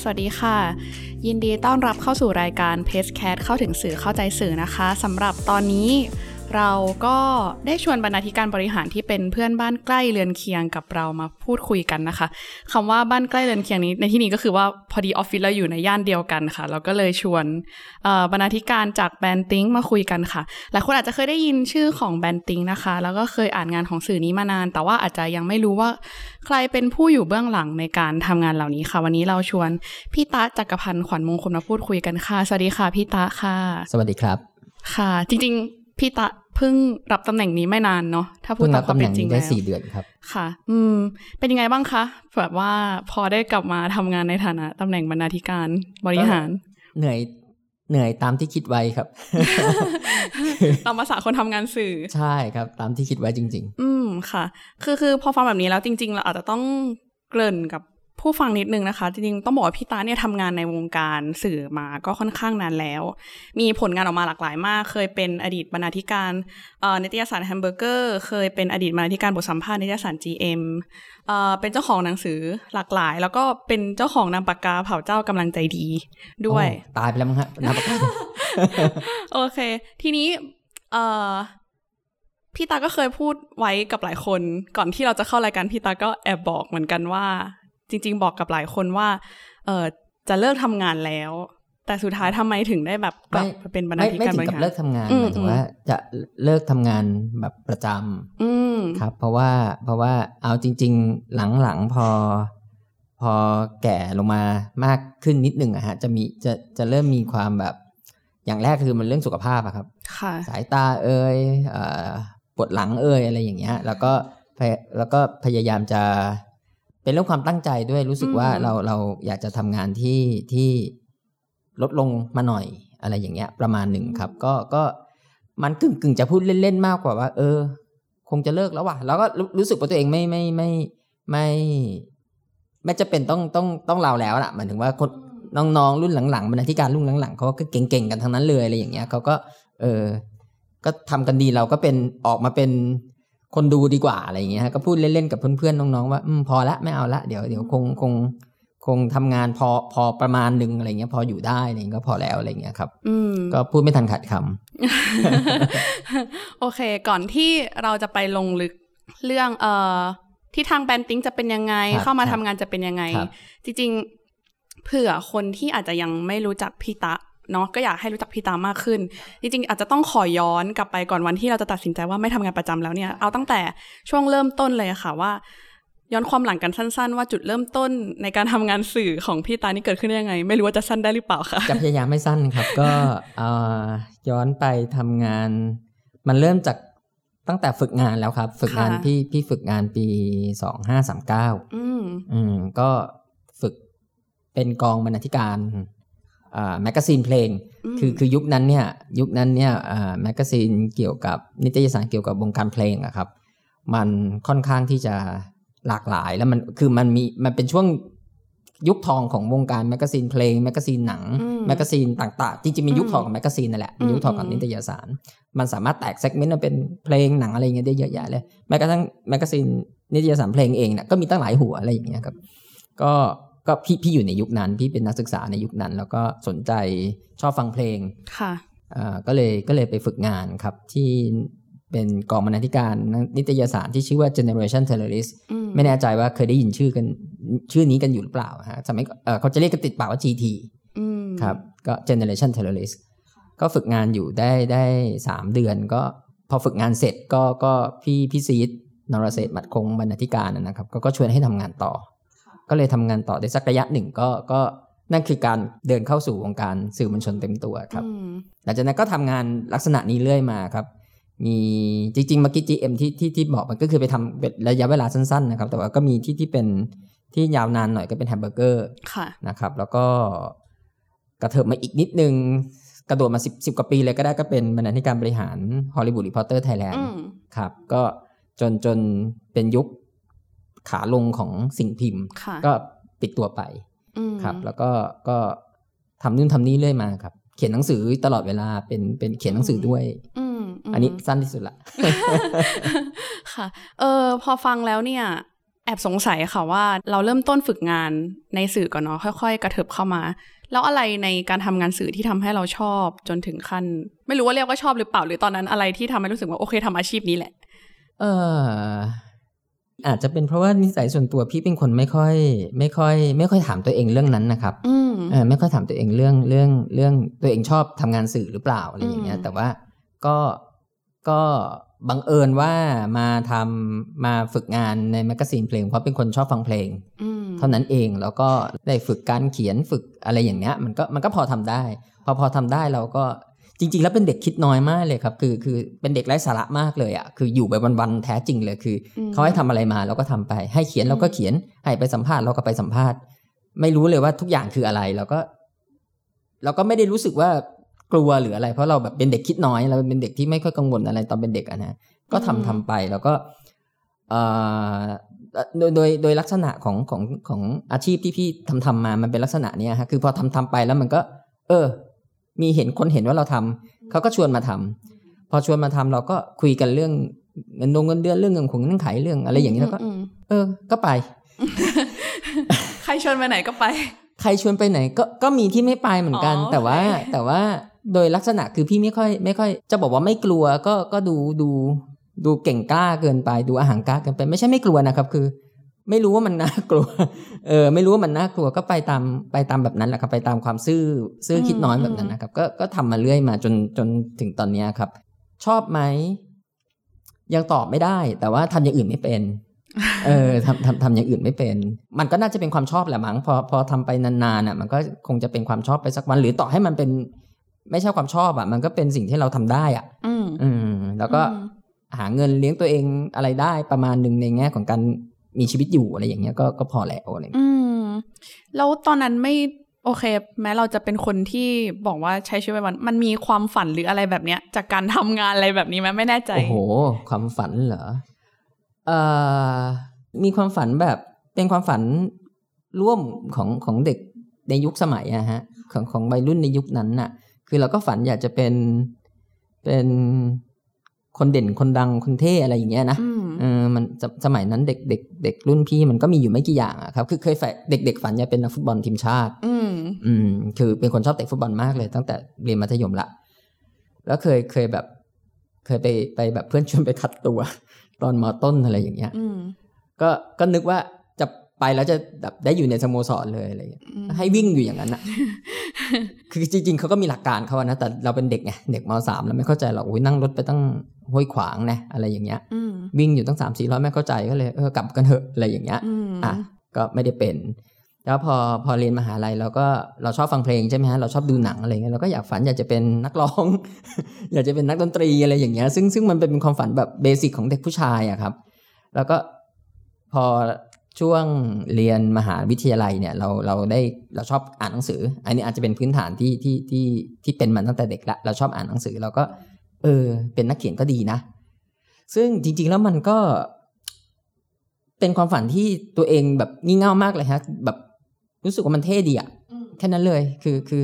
สวัสดีค่ะ ยินดีต้อนรับเข้าสู่รายการ p a c e c a t เข้าถึงสื่อเข้าใจสื่อนะคะสำหรับตอนนี้ เราก็ได้ชวนบรรณาธิการบริหารที่เป็นเพื่อนบ้านใกล้เรือนเคียงกับเรามาพูดคุยกันนะคะคำว่าบ้านใกล้เรือนเคียงนี้ในที่นี้ก็คือว่าพอดีออฟฟิศเราอยู่ในย่านเดียวกันค่ะ เราก็เลยชวนบรรณาธิการจากแบนติงมาคุยกันค่ะหลายคนอาจจะเคยได้ยินชื่อของแบนติงนะคะ แล้วก็เคยอ่านงานของสื่อนี้มานาน แต่ว่าอาจจะยังไม่รู้ว่าใครเป็นผู้อยู่เบื้องหลังในการทำงานเหล่านี้ค่ะ วันนี้เราชวนพี่ตาจักรพันธ์ขวัญมงคลมาพูดคุยกันค่ะสวัสดีค่ะพี่ตาค่ะ สวัสดีครับค่ะ จริงๆ พี่ตาเพิ่งรับตำแหน่งนี้ไม่นานเนาะถ้าพูดตามความเป็นจริงได้สี่เดือนครับ ค่ะ อืม เป็นยังไงบ้างคะแบบว่าพอได้กลับมาทำงานในฐานะตำแหน่งบรรณาธิการบริหาร เหนื่อยเหนื่อยตามที่คิดไว้ครับ ตามภาษาคนทำงานสื่อ ใช่ครับ ตามที่คิดไว้จริง ๆ อืมค่ะ คือคือพอฟังแบบนี้แล้วจริง ๆ เราอาจจะต้องเกริ่นกับ ผู้ฟังนิดนึงนะคะ จริงๆ ต้องบอกว่าพี่ตาเนี่ยทำงานในวงการสื่อมาก็ค่อนข้างนานแล้ว มีผลงานออกมาหลากหลายมาก เคยเป็นอดีตบรรณาธิการนิตยสารแฮมเบอร์เกอร์ เคยเป็นอดีตบรรณาธิการบทสัมภาษณ์นิตยสาร GM เป็นเจ้าของหนังสือหลากหลาย แล้วก็เป็นเจ้าของนามปากกาเผ่าจ้ากำลังใจดีด้วย ตายไปแล้วมั้งฮะนามปากกาโอเค ทีนี้พี่ตาก็เคยพูดไว้กับหลายคน ก่อนที่เราจะเข้ารายการพี่ตาก็แอบบอกเหมือนกันว่า จริง ๆ บอกกับหลายคนว่า เออจะเลิกทำงานแล้ว แต่สุดท้ายทำไมถึงได้แบบกลับเป็นบรรณาธิการบริหารไม่ถึงกับเลิกทำงานหมายถึงว่าจะเลิกทำงานแบบประจำครับ เพราะว่าเพราะว่าเอาจริง ๆ หลังๆพอ พอแก่ลงมามากขึ้นนิดหนึ่งอะฮะจะมีจะจะเริ่มมีความแบบ อย่างแรกคือมันเรื่องสุขภาพอะครับสายตาเอ่ยปวดหลังเอ่ยอะไรอย่างเงี้ย แล้วก็แล้วก็พยายามจะ เป็นเรื่องความตั้งใจด้วยรู้สึกว่าเราเราอยากจะทำงานที่ที่ลดลงมาหน่อยอะไรอย่างเงี้ย ประมาณหนึ่งครับ ก็ก็มันกึ่งกึ่งจะพูดเล่นๆมากกว่าว่า เออ คงจะเลิกแล้วว่ะแล้วก็รู้สึกว่าตัวเองไม่ไม่ไม่ไม่ไม่จะเป็นต้องต้องต้องเราแล้วล่ะหมายถึงว่าคนน้องๆรุ่นหลังๆบรรณาธิการรุ่นหลังๆเขาก็เก่งๆกันทั้งนั้นเลยอะไรอย่างเงี้ยเขาก็ เออ ก็ทำกันดีเราก็เป็นออกมาเป็น คนดูดีกว่าอะไรอย่างเงี้ยก็พูดเล่นๆกับเพื่อนๆน้องๆว่าอืมพอละไม่เอาละเดี๋ยวเดี๋ยวคงคงคงทำงานพอพอประมาณหนึ่งอะไรเงี้ย พออยู่ได้อะไรเงี้ยก็พอแล้วอะไรเงี้ยครับก็พูดไม่ทันขัดคำโอเค ก่อนที่เราจะไปลงลึกเรื่องเอ่อที่ทางแบนติ้งจะเป็นยังไง เข้ามาทำงานจะเป็นยังไง จริง ๆ เผื่อคนที่อาจจะยังไม่รู้จักพี่ตะ เนาะก็อยากให้รู้จักพี่ตามากขึ้น จริงๆ อาจจะต้องขอย้อนกลับไปก่อนวันที่เราจะตัดสินใจว่าไม่ทำงานประจำแล้วเนี่ยเอาตั้งแต่ช่วงเริ่มต้นเลยค่ะว่า ย้อนความหลังกันสั้น ๆ ว่าจุดเริ่มต้นในการทำงานสื่อของพี่ตานี่เกิดขึ้นได้ยังไง ไม่รู้ว่าจะสั้นได้หรือเปล่าค่ะจะพยายามไม่สั้นครับ ก็ย้อนไปทำงาน มันเริ่มจากตั้งแต่ฝึกงานแล้วครับ ฝึกงานพี่พี่ฝึกงานปีสองห้าสามเก้าอืมก็ฝึกเป็นกองบรรณาธิการ แมกกาซีนเพลง คือคือยุคนั้นเนี่ยยุคนั้นเนี่ยแมกกาซีนเกี่ยวกับนิตยสารเกี่ยวกับวงการเพลงอะครับ มันค่อนข้างที่จะหลากหลายแล้วมันคือมันมีมันเป็นช่วงยุคทองของวงการแมกกาซีนเพลงแมกกาซีนหนังแมกกาซีนต่างๆจริงๆมียุคทองของแมกกาซีนนั่นแหละมียุคทองของนิตยสาร มันสามารถแตก segment มาเป็นเพลงหนังอะไรเงี้ยได้เยอะแยะเลยแม้กระทั่งแมกกาซีนนิตยสารเพลงเองเนี่ยก็มีตั้งหลายหัวอะไรอย่างเงี้ยครับ ก็ ก็พี่พี่อยู่ในยุคนั้น พี่เป็นนักศึกษาในยุคนั้น แล้วก็สนใจชอบฟังเพลงค่ะอ่าก็เลยก็เลยไปฝึกงานครับที่เป็นกองบรรณาธิการนิตยสารที่ชื่อว่า Generation Terrorist ไม่แน่ใจว่าเคยได้ยินชื่อกันชื่อนี้กันอยู่หรือเปล่าฮะสมัยเขาจะเรียกกันติดปากว่า GT ครับก็ Generation Terrorist ก็ฝึกงานอยู่ได้ได้สามเดือน ก็พอฝึกงานเสร็จก็ก็พี่พี่ซีดนรเศษมัดคงบรรณาธิการนะครับ ก็ก็ชวนให้ทำงานต่อ ก็เลยทำงานต่อได้สักระยะหนึ่งก็ก็นั่นคือการเดินเข้าสู่วงการสื่อมวลชนเต็มตัวครับ หลังจากนั้นก็ทำงานลักษณะนี้เรื่อยมาครับ มีจริงๆเมื่อกี้ GM ที่ที่ที่บอกมันก็คือไปทำเป็นระยะเวลาสั้นๆนะครับ แต่ว่าก็มีที่ที่เป็นที่ยาวนานหน่อยก็เป็นแฮมเบอร์เกอร์นะครับ แล้วก็กระเถิบมาอีกนิดนึง กระโดดมาสิบสิบกว่าปีเลยก็ได้ก็เป็นบรรณาธิการบริหาร Hollywood Reporter Thailand ครับ ก็จนจนเป็นยุค ขาลงของสิ่งพิมพ์ ก็ปิดตัวไปครับ แล้วก็ก็ทำนู่นทำนี่เรื่อยมาครับ เขียนหนังสือตลอดเวลาเป็นเป็นเขียนหนังสือด้วยอันนี้สั้นที่สุดละค่ะ เออพอฟังแล้วเนี่ย แอบสงสัยค่ะว่าเราเริ่มต้นฝึกงานในสื่อก่อนเนาะค่อย ๆ กระเถิบเข้ามา แล้วอะไรในการทำงานสื่อที่ทำให้เราชอบจนถึงขั้น ไม่รู้ว่าเรียกว่าชอบหรือเปล่าหรือตอนนั้นอะไรที่ทำให้รู้สึกว่าโอเคทำอาชีพนี้แหละ เออ อาจจะเป็นเพราะว่านิสัยส่วนตัวพี่เป็นคนไม่ค่อย ไม่ค่อย ไม่ค่อยถามตัวเองเรื่องนั้นนะครับเออไม่ค่อยถามตัวเองเรื่องเรื่องเรื่องตัวเองชอบทำงานสื่อหรือเปล่าอะไรอย่างเงี้ย แต่ว่าก็ก็บังเอิญว่ามาทำมาฝึกงานในแมกกาซีนเพลงเพราะเป็นคนชอบฟังเพลงเท่านั้นเองแล้วก็ได้ฝึกการเขียนฝึกอะไรอย่างเงี้ย มันก็มันก็พอทำได้ พอพอทำได้เราก็ จริง ๆ แล้วเป็นเด็กคิดน้อยมากเลยครับ คือคือเป็นเด็กไร้สาระมากเลยอะคืออยู่ไปวันๆแท้จริงเลยคือเขาให้ทำอะไรมาเราก็ทำไป ให้เขียนเราก็เขียนให้ไปสัมภาษณ์เราก็ไปสัมภาษณ์ ไม่รู้เลยว่าทุกอย่างคืออะไรเราก็เราก็ไม่ได้รู้สึกว่ากลัวหรืออะไร เพราะเราแบบเป็นเด็กคิดน้อยเราเป็นเด็กที่ไม่ค่อยกังวลอะไรตอนเป็นเด็กอะนะก็ทำทำไปแล้วก็โดยโดยโดยลักษณะของของของอาชีพที่พี่ทำทำมามันเป็นลักษณะเนี้ยฮะคือพอทำทำไปแล้วมันก็ เออ มีเห็นคนเห็นว่าเราทำเขาก็ชวนมาทำพอชวนมาทำเราก็คุยกันเรื่องเงินดงเงินเดือนเรื่องเงินของเงื่อนไขเรื่องอะไรอย่างนี้แล้วก็ เออ ก็ไป ใครชวนไปไหนก็ไป ใครชวนไปไหนก็ก็มีที่ไม่ไปเหมือนกัน แต่ว่าแต่ว่าโดยลักษณะคือพี่ไม่ค่อย ไม่ค่อย จะบอกว่าไม่กลัวก็ก็ดูดูดูเก่งกล้าเกินไป ดูอาหารกล้าเกินไป ไม่ใช่ไม่กลัวนะครับ คือ ไม่รู้ว่ามันน่ากลัว เออ ไม่รู้ว่ามันน่ากลัวก็ไปตามไปตามแบบนั้นแหละครับ ไปตามความซื่อซื่อคิดน้อยแบบนั้นนะครับ ก็ก็ทำมาเรื่อยมาจนจนถึงตอนนี้ครับ ชอบไหมยังตอบไม่ได้ แต่ว่าทำอย่างอื่นไม่เป็น เออทำทำทำอย่างอื่นไม่เป็น มันก็น่าจะเป็นความชอบแหละมั้งพอพอทำไปนานๆอะ มันก็คงจะเป็นความชอบไปสักวัน หรือต่อให้มันเป็น ไม่ใช่ความชอบอะ มันก็เป็นสิ่งที่เราทำได้อะ อืมแล้วก็หาเงินเลี้ยงตัวเองอะไรได้ประมาณหนึ่งในแง่ของการ มีชีวิตอยู่อะไรอย่างเงี้ยก็ก็พอแล้วอะไรอืมแล้วตอนนั้นไม่โอเค แม้เราจะเป็นคนที่บอกว่าใช้ชีวิตวันมันมีความฝันหรืออะไรแบบเนี้ย จากการทำงานอะไรแบบนี้ไหมไม่แน่ใจ โอ้โห ความฝันเหรอเอ่อมีความฝันแบบเป็นความฝันร่วมของของเด็กในยุคสมัยอะฮะ ของของวัยรุ่นในยุคนั้นน่ะ คือเราก็ฝันอยากจะเป็นเป็นคนเด่นคนดังคนเท่อะไรอย่างเงี้ยนะ เออมันสมัยนั้นเด็กเด็กเด็กรุ่นพี่มันก็มีอยู่ไม่กี่อย่างอะครับ คือเคยฝันเด็กเด็กฝันอยากเป็นนักฟุตบอลทีมชาติ อืมอืมคือเป็นคนชอบเตะฟุตบอลมากเลย ตั้งแต่เรียนมัธยมละ แล้วเคยเคยแบบ เคยไปไปแบบเพื่อนชวนไปคัดตัว ตอนมอต้นอะไรอย่างเงี้ยก็ก็นึกว่าไปแล้วจะแบบได้อยู่ในสโมสรเลยอะไรให้วิ่งอยู่อย่างนั้นอะ คือจริงๆเขาก็มีหลักการเขานะ แต่เราเป็นเด็กไงเด็กมสามเราไม่เข้าใจหรอกโอ้ยนั่งรถไปตั้งห้วยขวางนะอะไรอย่างเงี้ยวิ่งอยู่ตั้งสามสี่ร้อยไม่เข้าใจก็เลยเออกลับกันเถอะอะไรอย่างเงี้ยอะก็ไม่ได้เป็น แล้วพอพอเรียนมหาลัยเราก็เราชอบฟังเพลงใช่ไหมฮะเราชอบดูหนังอะไรเงี้ยเราก็อยากฝันอยากจะเป็นนักร้อง อยากจะเป็นนักดนตรีอะไรอย่างเงี้ยซึ่งซึ่งมันเป็นความฝันแบบเบสิกของเด็กผู้ชายอะครับ แล้วก็พอ ช่วงเรียนมหาวิทยาลัยเนี่ยเราเราได้เราชอบอ่านหนังสือ อันนี้อาจจะเป็นพื้นฐานที่ที่ที่ที่เป็นมาตั้งแต่เด็กละเราชอบอ่านหนังสือเราก็ เออ เป็นนักเขียนก็ดีนะ ซึ่งจริง ๆ แล้วมันก็ เป็นความฝันที่ตัวเองแบบงี่เง่ามากเลยฮะ แบบรู้สึกว่ามันเท่ดีอะแค่นั้นเลยคือคือ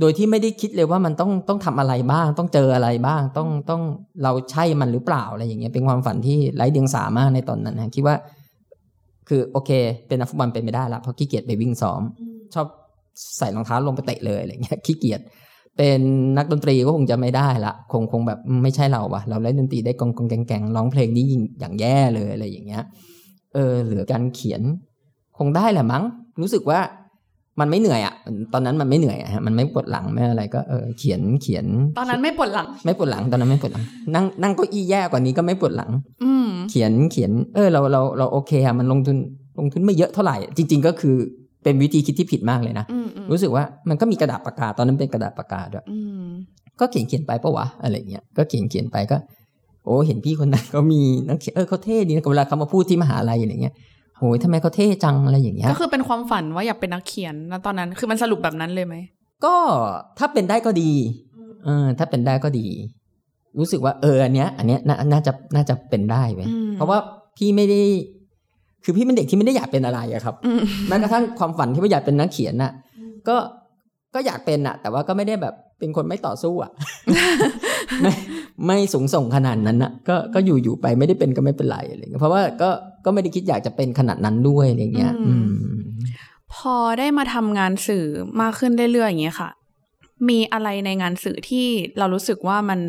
โดยที่ไม่ได้คิดเลยว่ามันต้องต้องทำอะไรบ้าง ต้องเจออะไรบ้าง ต้องต้องเราใช่มันหรือเปล่าอะไรอย่างเงี้ยเป็นความฝันที่ไร้เดียงสามากในตอนนั้นนะคิดว่า คือโอเค เป็นนักฟุตบอลเป็นไม่ได้ละเพราะขี้เกียจไปวิ่งซ้อม ชอบใส่รองเท้าลงไปเตะเลยอะไรเงี้ยขี้เกียจเป็นนักดนตรีก็คงจะไม่ได้ละคงคงแบบไม่ใช่เราวะเราเล่นดนตรีได้กองกองแกงแกงร้องเพลงนี้ยิงอย่างแย่เลยอะไรอย่างเงี้ย เออเหลือการเขียน คงได้แหละมั้ง รู้สึกว่า มันไม่เหนื่อยอะตอนนั้นมันไม่เหนื่อยอะมันไม่ปวดหลังไม่อะไรก็เออเขียนเขียน ตอนนั้นไม่ปวดหลัง ไม่ปวดหลังตอนนั้นไม่ปวดหลัง นั่งนั่งก็อี้แย่กว่านี้ก็ไม่ปวดหลัง อืเขียนเขียน เออเราเราเราโอเคอะมันลงทุนลงทุนไม่เยอะเท่าไหร่ จริง ๆ ก็คือเป็นวิธีคิดที่ผิดมากเลยนะรู้สึกว่ามันก็มีกระดาษปากกาตอนนั้นเป็นกระดาษปากกาด้วยก็เขียนเขียนไปปะวะอะไรเงี้ยก็เขียนเขียนไปก็ โอ้เห็นพี่คนนั้นก็มีนักเขียนเออเขาเท่ดีนะเวลาเขามาพูดที่มหาลัยอะไรเงี้ย โอ้ยทำไมเขาเท่จังอะไรอย่างเงี้ย ก็คือเป็นความฝันว่าอยากเป็นนักเขียนแล้วตอนนั้น คือมันสรุปแบบนั้นเลยไหม ก็ถ้าเป็นได้ก็ดีเออถ้าเป็นได้ก็ดี รู้สึกว่าเอออันเนี้ย อันเนี้ยน่าจะน่าจะเป็นได้ไหมเพราะว่าพี่ไม่ได้ คือพี่เป็นเด็กที่ไม่ได้อยากเป็นอะไรอะครับแม้กระทั่งความฝันที่ว่าอยากเป็นนักเขียนน่ะ ก็ก็อยากเป็นอะแต่ว่าก็ไม่ได้แบบเป็นคนไม่ต่อสู้อะไม่ไม่สูงส่งขนาดนั้นนะก็ก็อยู่อยู่ไปไม่ได้เป็นก็ไม่เป็นไรอะไรเงี้ยเพราะว่าก็ ก็ไม่ได้คิดอยากจะเป็นขนาดนั้นด้วยอะไรเงี้ยพอได้มาทำงานสื่อมากขึ้นเรื่อยๆอย่างเงี้ยค่ะ มีอะไรในงานสื่อที่เรารู้สึกว่ามัน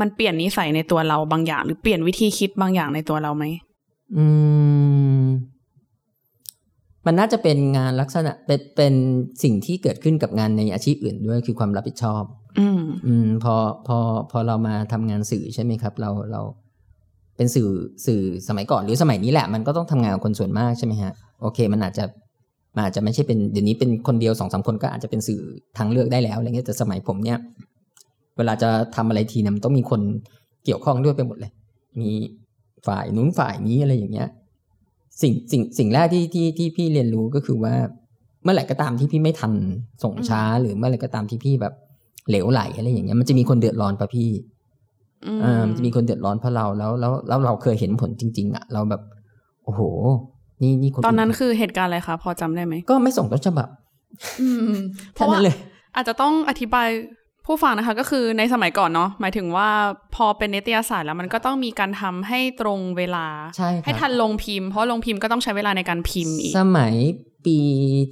มันเปลี่ยนนิสัยในตัวเราบางอย่าง หรือเปลี่ยนวิธีคิดบางอย่างในตัวเราไหมอืม มันน่าจะเป็นงานลักษณะเป็นเป็นสิ่งที่เกิดขึ้นกับงานในอาชีพอื่นด้วยคือความรับผิดชอบ อืม อืม พอพอพอเรามาทำงานสื่อใช่ไหมครับ เราเรา เป็นสื่อสื่อสมัยก่อนหรือสมัยนี้แหละ มันก็ต้องทำงานกับคนส่วนมากใช่ไหมฮะโอเค มันอาจจะมันอาจจะไม่ใช่เป็นเดี๋ยวนี้เป็นคนเดียวสองสามคนก็อาจจะเป็นสื่อทางเลือกได้แล้วอะไรเงี้ยแต่สมัยผมเนี่ย เวลาจะทำอะไรทีเนี่ยมันต้องมีคนเกี่ยวข้องด้วยไปหมดเลย มีฝ่ายนู้นฝ่ายนี้อะไรอย่างเงี้ย สิ่งสิ่งสิ่งแรกที่ที่ที่พี่เรียนรู้ก็คือว่า เมื่อไหร่ก็ตามที่พี่ไม่ทันส่งช้า หรือเมื่อไหร่ก็ตามที่พี่แบบเหลวไหลอะไรอย่างเงี้ยมันจะมีคนเดือดร้อนปะพี่ อ่ามันจะมีคนเดือดร้อนเพราะเราแล้วแล้วแล้วเราเคยเห็นผลจริง ๆ อะ เราแบบ โอ้โห นี่นี่คนตอนนั้นคือเหตุการณ์อะไรคะพอจำได้ไหมก็ไม่ส่งต้นฉบับเพราะว่าอาจจะต้องอธิบายผู้ฟังนะคะก็คือในสมัยก่อนเนาะหมายถึงว่าพอเป็นนิตยสารแล้วมันก็ต้องมีการทำให้ตรงเวลาใช่ให้ทันลงพิมพ์เพราะลงพิมพ์ก็ต้องใช้เวลาในการพิมพ์อีก สมัยปี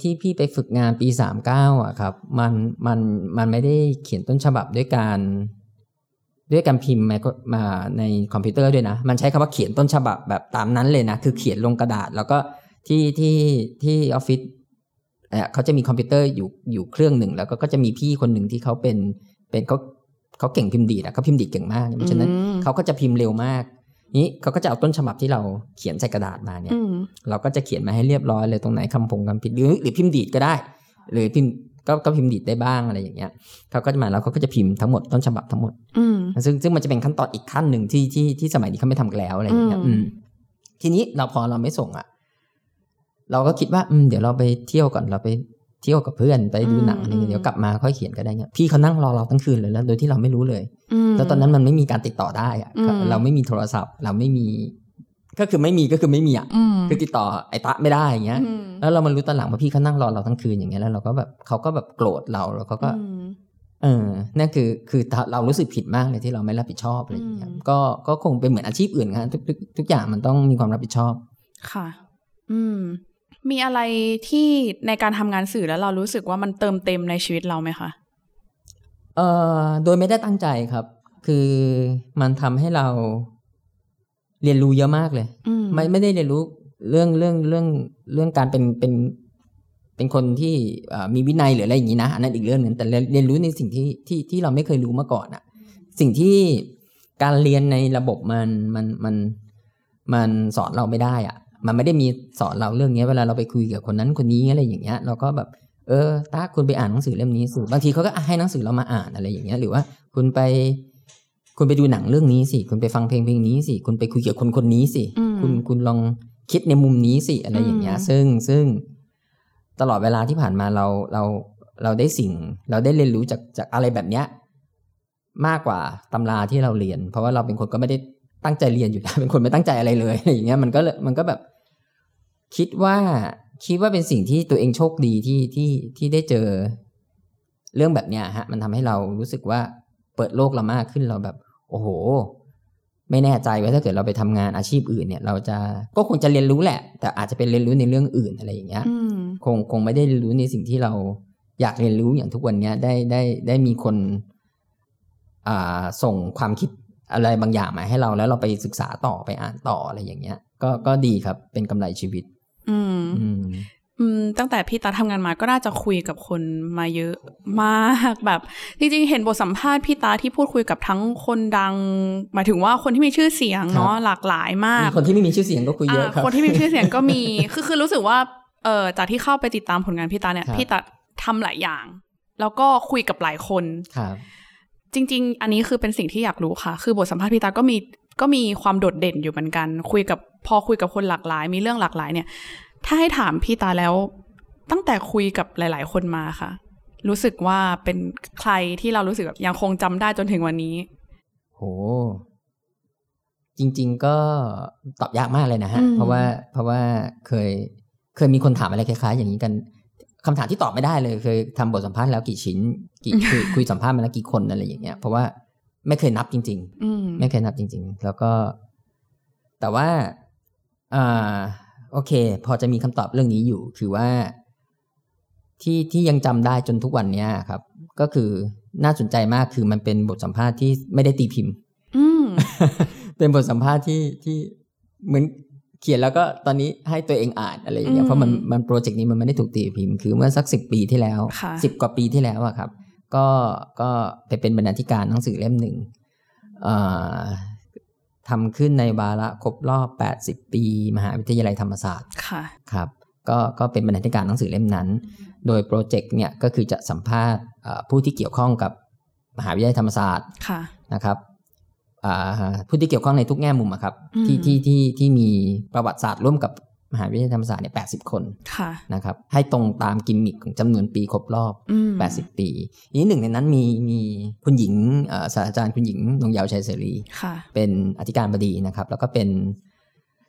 ที่พี่ไปฝึกงานปีสามเก้าอะครับ มันมันมันไม่ได้เขียนต้นฉบับด้วยการ ด้วยการพิมพ์มาในคอมพิวเตอร์ด้วยนะ มันใช้คำว่าเขียนต้นฉบับแบบตามนั้นเลยนะ คือเขียนลงกระดาษ แล้วก็ที่ที่ที่ออฟฟิศเขาจะมีคอมพิวเตอร์อยู่อยู่เครื่องหนึ่ง แล้วก็ก็จะมีพี่คนหนึ่งที่เขาเป็นเป็นเขาเขาเก่งพิมพ์ดีดอะเขาพิมพ์ดีดเก่งมากเพราะฉะนั้นเขาก็จะพิมพ์เร็วมาก นี้เขาก็จะเอาต้นฉบับที่เราเขียนใส่กระดาษมาเนี่ย เราก็จะเขียนมาให้เรียบร้อยเลยตรงไหนคำพงคำผิดหรือหรือพิมพ์ดีดก็ได้ หรือพิมพ์ก็ก็พิมพ์ดีดได้บ้างอะไรอย่างเงี้ยเขาก็จะมาแล้วเขาก็จะพิมพ์ทั้งหมดต้นฉบับทั้งหมด ซึ่งซึ่งมันจะเป็นขั้นตอนอีกขั้นหนึ่งที่ที่ที่สมัยนี้เขาไม่ทำกันแล้วอะไรอย่างเงี้ยทีนี้เราพอเราไม่ส่งอะ เราก็คิดว่าอืมเดี๋ยวเราไปเที่ยวก่อนเราไปเที่ยวกับเพื่อนไปดูหนังอะไรเงี้ยเดี๋ยวกลับมาค่อยเขียนก็ได้เงี้ยพี่เขานั่งรอเราทั้งคืนเลยแล้ว โดยที่เราไม่รู้เลย แล้วตอนนั้นมันไม่มีการติดต่อได้อะเราไม่มีโทรศัพท์ เราไม่มีก็คือไม่มีก็คือไม่มีอะคือติดต่อไอ้ตะไม่ได้อย่างเงี้ย แล้วเรามารู้ตอนหลังว่าพี่เขานั่งรอเราทั้งคืนอย่างเงี้ยแล้วเราก็แบบเขาก็แบบโกรธเราแล้วเขาก็ เออนั่นคือคือเรารู้สึกผิดมากเลยที่เราไม่รับผิดชอบอะไรอย่างเงี้ยก็ก็คงเป็นเหมือนอาชีพอื่นครับทุกทุกอย่างมันต้องมีความรับผิดชอบ ค่ะ อืม มีอะไรที่ในการทำงานสื่อแล้วเรารู้สึกว่ามันเติมเต็มในชีวิตเราไหมคะเอ่อโดยไม่ได้ตั้งใจครับ คือมันทำให้เราเรียนรู้เยอะมากเลย ไม่ไม่ได้เรียนรู้เรื่องเรื่องเรื่องเรื่องการเป็นเป็น เป็นคนที่มีวินัยหรืออะไรอย่างนี้นะอันนั้นอีกเรื่องหนึ่งแต่เรียนรู้ในสิ่งที่ที่ที่เราไม่เคยรู้มาก่อนอะสิ่งที่การเรียนในระบบมันมันมันมันสอนเราไม่ได้อะมันไม่ได้มีสอนเราเรื่องนี้เวลาเราไปคุยกับคนนั้นคนนี้อะไรอย่างเงี้ย เราก็แบบเออตาคุณไปอ่านหนังสือเล่มนี้สิบางทีเขาก็ให้หนังสือเรามาอ่านอะไรอย่างเงี้ย หรือว่าคุณไป คุณไปดูหนังเรื่องนี้สิคุณไปฟังเพลงเพลงนี้สิคุณไปคุยกับคนคนนี้สิคุณคุณลองคิดในมุมนี้สิอะไรอย่างเงี้ย ซึ่งซึ่ง ตลอดเวลาที่ผ่านมาเราเราเราได้สิ่ง เราได้เรียนรู้จากจากอะไรแบบเนี้ยมากกว่าตำราที่เราเรียน เพราะว่าเราเป็นคนก็ไม่ได้ตั้งใจเรียนอยู่แล้วเป็นคนไม่ตั้งใจอะไรเลยอะไรอย่างเงี้ยมันก็มันก็แบบ คิดว่าคิดว่าเป็นสิ่งที่ตัวเองโชคดีที่ที่ที่ได้เจอเรื่องแบบเนี้ยฮะ มันทำให้เรารู้สึกว่าเปิดโลกเรามากขึ้นเราแบบ โอ้โห ไม่แน่ใจว่าถ้าเกิดเราไปทำงานอาชีพอื่นเนี่ย เราจะก็คงจะเรียนรู้แหละ แต่อาจจะเป็นเรียนรู้ในเรื่องอื่นอะไรอย่างเงี้ยคงคงไม่ได้เรียนรู้ในสิ่งที่เราอยากเรียนรู้อย่างทุกวันเนี้ยได้ได้ได้มีคน อ่าส่งความคิดอะไรบางอย่างมาให้เราแล้วเราไปศึกษาต่อไปอ่านต่ออะไรอย่างเงี้ย ก็ก็ดีครับเป็นกำไรชีวิต อืมอืม ตั้งแต่พี่ตาทำงานมาก็น่าจะคุยกับคนมาเยอะมากแบบ จริงๆ เห็นบทสัมภาษณ์พี่ตาที่พูดคุยกับทั้งคนดัง หมายถึงว่าคนที่มีชื่อเสียงเนาะหลากหลายมาก คนที่ไม่มีชื่อเสียงก็คุยเยอะครับคนที่มีชื่อเสียงก็มีคือคือรู้สึกว่าเออจากที่เข้าไปติดตามผลงานพี่ตาเนี่ยพี่ตาทำหลายอย่าง แล้วก็คุยกับหลายคนครับจริง ๆ อันนี้คือเป็นสิ่งที่อยากรู้ค่ะ คือบทสัมภาษณ์พี่ตาก็มีก็มีความโดดเด่นอยู่เหมือนกัน คุยกับพอคุยกับคนหลากหลาย มีเรื่องหลากหลายเนี่ย ถ้าให้ถามพี่ตาแล้ว ตั้งแต่คุยกับหลาย ๆ คนมาค่ะ รู้สึกว่าเป็นใครที่เรารู้สึกแบบยังคงจำได้จนถึงวันนี้ โห จริง ๆ ก็ตอบยากมากเลยนะฮะ เพราะว่าเพราะว่าเคยเคยมีคนถามอะไรคล้าย ๆ อย่างนี้กันคำถามที่ตอบไม่ได้เลยเคยทำบทสัมภาษณ์แล้วกี่ชิ้นกี่คุยคุยสัมภาษณ์มาแล้วกี่คนอะไรอย่างเงี้ยเพราะว่าไม่เคยนับจริง ๆ ไม่เคยนับจริง ๆ แล้วก็ แต่ว่าอ่า โอเค พอจะมีคำตอบเรื่องนี้อยู่ คือว่า ที่ที่ยังจำได้จนทุกวันนี้ครับ ก็คือน่าสนใจมากคือมันเป็นบทสัมภาษณ์ที่ไม่ได้ตีพิมพ์เป็นบทสัมภาษณ์ที่ที่เหมือนเขียนแล้วก็ตอนนี้ให้ตัวเองอ่านอะไรอย่างเงี้ยเพราะมันมันโปรเจกต์นี้มันไม่ได้ถูกตีพิมพ์ คือเมื่อสักสิบปีที่แล้วสิบกว่าปีที่แล้วอะครับ ก็ก็ไปเป็นบรรณาธิการหนังสือเล่มหนึ่ง ทำขึ้นในวาระครบรอบ 80 ปี มหาวิทยาลัยธรรมศาสตร์ค่ะครับก็ก็เป็นบรรณาธิการหนังสือเล่มนั้น โดยโปรเจกต์เนี่ยก็คือจะสัมภาษณ์ผู้ที่เกี่ยวข้องกับมหาวิทยาลัยธรรมศาสตร์นะครับผู้ที่เกี่ยวข้องในทุกแง่มุมครับที่ที่ที่ที่มีประวัติศาสตร์ร่วมกับ มหาวิทยาลัยธรรมศาสตร์เนี่ยแปคนนะครับให้ตรงตามกิมมิคของจำนวนปีครบรอบ 80 ปีนี้หนึ่งในนั้นมีมีคุณหญิงศาสตราจารย์คุณหญิงนงยาวชัยเสรีเป็นอธิการบดีนะครับ แล้วก็เป็น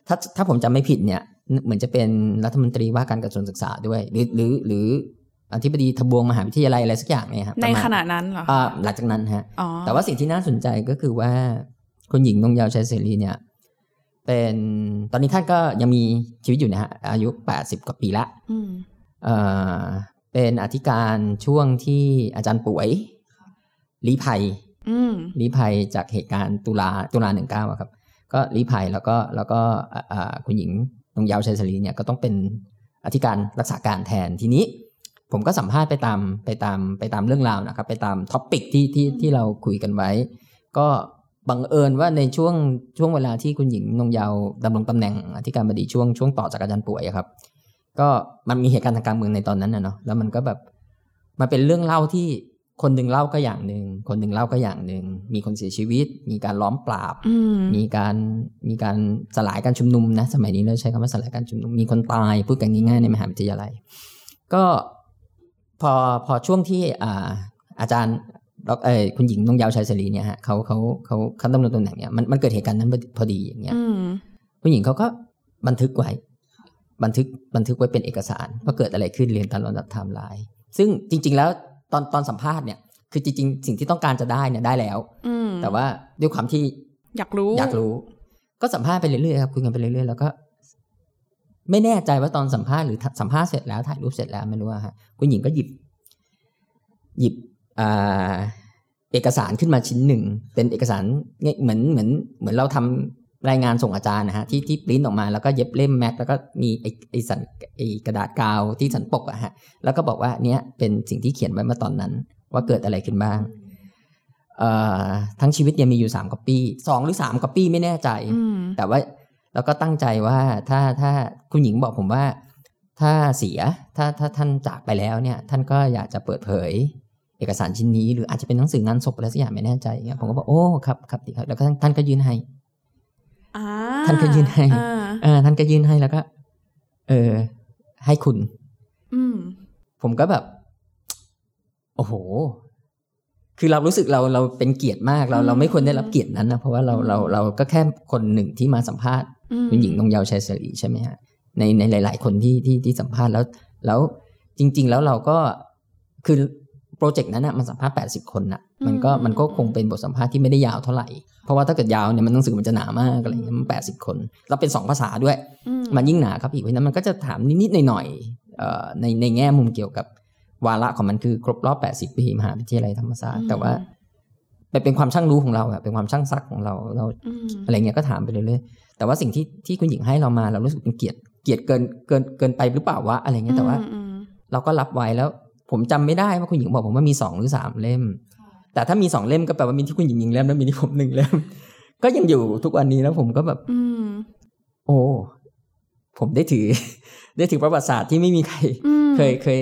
ถ้าถ้าผมจำไม่ผิดเนี่ยเหมือนจะเป็นรัฐมนตรีว่าการกระทรวงศึกษาด้วย หรือหรือหรืออธิบดีทบวงมหาวิทยาลัยอะไรสักอย่างเนี่ยครับในขณะนั้นเหรอหลังจากนั้นฮะแต่ว่าสิ่งที่น่าสนใจก็คือว่าคุณหญิงนงยาวชัยเสรีเนี่ย เป็นตอนนี้ท่านก็ยังมีชีวิตอยู่นะฮะอายุแปดสิบกว่าปีละเป็นอธิการช่วงที่อาจารย์ป่วยลีภัยลีภัยจากเหตุการณ์ตุลาตุลาหนึ่งเก้าครับ ก็ลีภัยแล้วก็แล้วก็คุณหญิงนงยาวชัยศรีเนี่ยก็ต้องเป็นอธิการรักษาการแทนทีนี้ ผมก็สัมภาษณ์ไปตามไปตามไปตามเรื่องราวนะครับ ไปตาม topic ที่ที่ที่เราคุยกันไว้ ก็ บังเอิญว่าในช่วงช่วงเวลาที่คุณหญิงนงยาวดำรงตำแหน่งอธิการบดีช่วงช่วงต่อจากอาจารย์ป่วยครับ ก็มันมีเหตุการณ์ทางการเมืองในตอนนั้นนะเนาะแล้วมันก็แบบมันเป็นเรื่องเล่าที่คนหนึ่งเล่าก็อย่างหนึ่งคนหนึ่งเล่าก็อย่างหนึ่งมีคนเสียชีวิต มีการล้อมปราบ มีการมีการสลายการชุมนุมนะ สมัยนี้เราใช้คำว่าสลายการชุมนุมมีคนตายพูดกันง่ายๆในมหาวิทยาลัย ก็พอพอช่วงที่อ่าอาจารย์ เออคุณหญิงนงยาวชัยศรีเนี่ยฮะเขาเขาเขาครั้นดำรงตำแหน่งเนี่ยมันมันเกิดเหตุการณ์นั้นพอดีอย่างเงี้ยคุณหญิงเขาก็บันทึกไว้ บันทึกบันทึกไว้เป็นเอกสารว่าเกิดอะไรขึ้นเรียงตามลำดับไทม์ไลน์ซึ่งจริง ๆ แล้วตอนตอนสัมภาษณ์เนี่ยคือจริง ๆ สิ่งที่ต้องการจะได้เนี่ยได้แล้วแต่ว่าด้วยความที่อยากรู้อยากรู้ ก็สัมภาษณ์ไปเรื่อยๆครับคุยกันไปเรื่อยๆแล้วก็ ไม่แน่ใจว่าตอนสัมภาษณ์หรือสัมภาษณ์เสร็จแล้วถ่ายรูปเสร็จแล้วไม่รู้ว่าฮะคุณหญิงก็หยิบ หยิบ เอกสารขึ้นมาชิ้นหนึ่ง เป็นเอกสารเหมือนเหมือนเหมือนเราทำรายงานส่งอาจารย์นะฮะที่ที่ปริ้นออกมาแล้วก็เย็บเล่มแม็กแล้วก็มีไอ้ไอ้สันไอ้กระดาษกาวที่สันปกอะฮะแล้วก็บอกว่าเนี้ยเป็นสิ่งที่เขียนไว้เมื่อตอนนั้น ว่าเกิดอะไรขึ้นบ้างเอ่อทั้งชีวิตเนี่ยมีอยู่สามก๊อปปี้สองหรือสามก๊อปปี้ไม่แน่ใจ แต่ว่าเราก็ตั้งใจว่าถ้าถ้าคุณหญิงบอกผมว่า ถ้าเสียถ้าถ้าท่านจากไปแล้วเนี่ย ท่านก็อยากจะเปิดเผย เอกสารชิ้นนี้หรืออาจจะเป็นหนังสืองานศพอะไรสักอย่างไม่แน่ใจเงี้ยผมก็บอกโอ้ครับครับดีครับแล้วก็ท่านก็ยื่นให้ท่านก็ยื่นให้อ่าท่านก็ยื่นให้แล้วก็ เออ ให้คุณ อืมผมก็แบบ โอ้โห คือเรารู้สึกเราเราเป็นเกียรติมากเราเราไม่ควรได้รับเกียรตินั้นนะเพราะว่าเราเราเราก็แค่คนหนึ่งที่มาสัมภาษณ์คุณหญิงนงยาวชัยศรีใช่ไหมฮะในในหลาย ๆ คนที่ที่ที่สัมภาษณ์แล้ว แล้วจริง ๆ แล้วเราก็คือ โปรเจกต์นั้นนะมันสัมภาษณ์แปดสิบคนนะมันก็มันก็คงเป็นบทสัมภาษณ์ที่ไม่ได้ยาวเท่าไหร่ เพราะว่าถ้าเกิดยาวเนี่ยมันหนังสือมันจะหนามากอะไรเงี้ยมันแปดสิบคน แล้วเป็นสองภาษาด้วย มันยิ่งหนาครับอีกเพราะนั้นมันก็จะถามนิดๆหน่อยๆในในแง่มุมเกี่ยวกับวาระของมันคือครบรอบแปดสิบปีมหาวิทยาลัยธรรมศาสตร์แต่ว่าเป็นความช่างรู้ของเราอะเป็นความช่างซักของเราเราอะไรเงี้ยก็ถามไปเรื่อยๆแต่ว่าสิ่งที่ที่คุณหญิงให้เรามาเรารู้สึกเป็นเกียรติเกียรติเกินเกินเกินไปหรือเปล่าวะอะไรเงี้ยแต่ว่า เราก็รับไว้แล้ว ผมจำไม่ได้ว่าคุณหญิงบอกผมว่ามีสองหรือสามเล่ม แต่ถ้ามีสองเล่มก็แปลว่ามีที่คุณหญิงหญิงเล่มแล้วมีที่ผมหนึ่งเล่ม ก็ยังอยู่ทุกวันนี้แล้วผมก็แบบโอ้ผมได้ถือ ได้ถือประวัติศาสตร์ที่ไม่มีใคร เคยเคย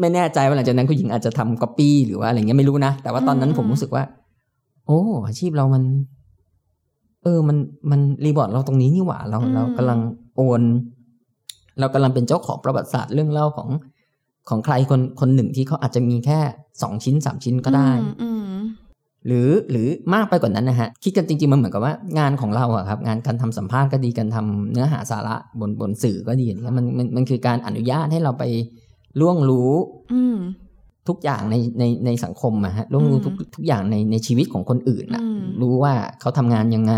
ไม่แน่ใจว่าหลังจากนั้นคุณหญิงอาจจะทำก๊อปปี้หรือว่าอะไรเงี้ยไม่รู้นะ แต่ว่าตอนนั้นผมรู้สึกว่า โอ้อาชีพเรามัน เออ มันมันรีบอร์ดเราตรงนี้นี่หว่าเราเรากำลังโอน เรากำลังเป็นเจ้าของประวัติศาสตร์เรื่องเล่าของ ของใครคนคนหนึ่งที่เขาอาจจะมีแค่สองชิ้นสามชิ้นก็ได้หรือหรือมากไปกว่านั้นนะฮะ คิดกันจริงๆ มันเหมือนกับว่างานของเราอะครับ งานการทำสัมภาษณ์ก็ดีการทาเนื้อหาสาระบนบนสื่อก็ดีนี่มันมันมันคือการอนุญาตให้เราไปล่วงรู้ทุกอย่างในในในสังคมอะฮะล่วงรู้ทุกทุกอย่างในในชีวิตของคนอื่นอะรู้ว่าเขาทำงานยังไง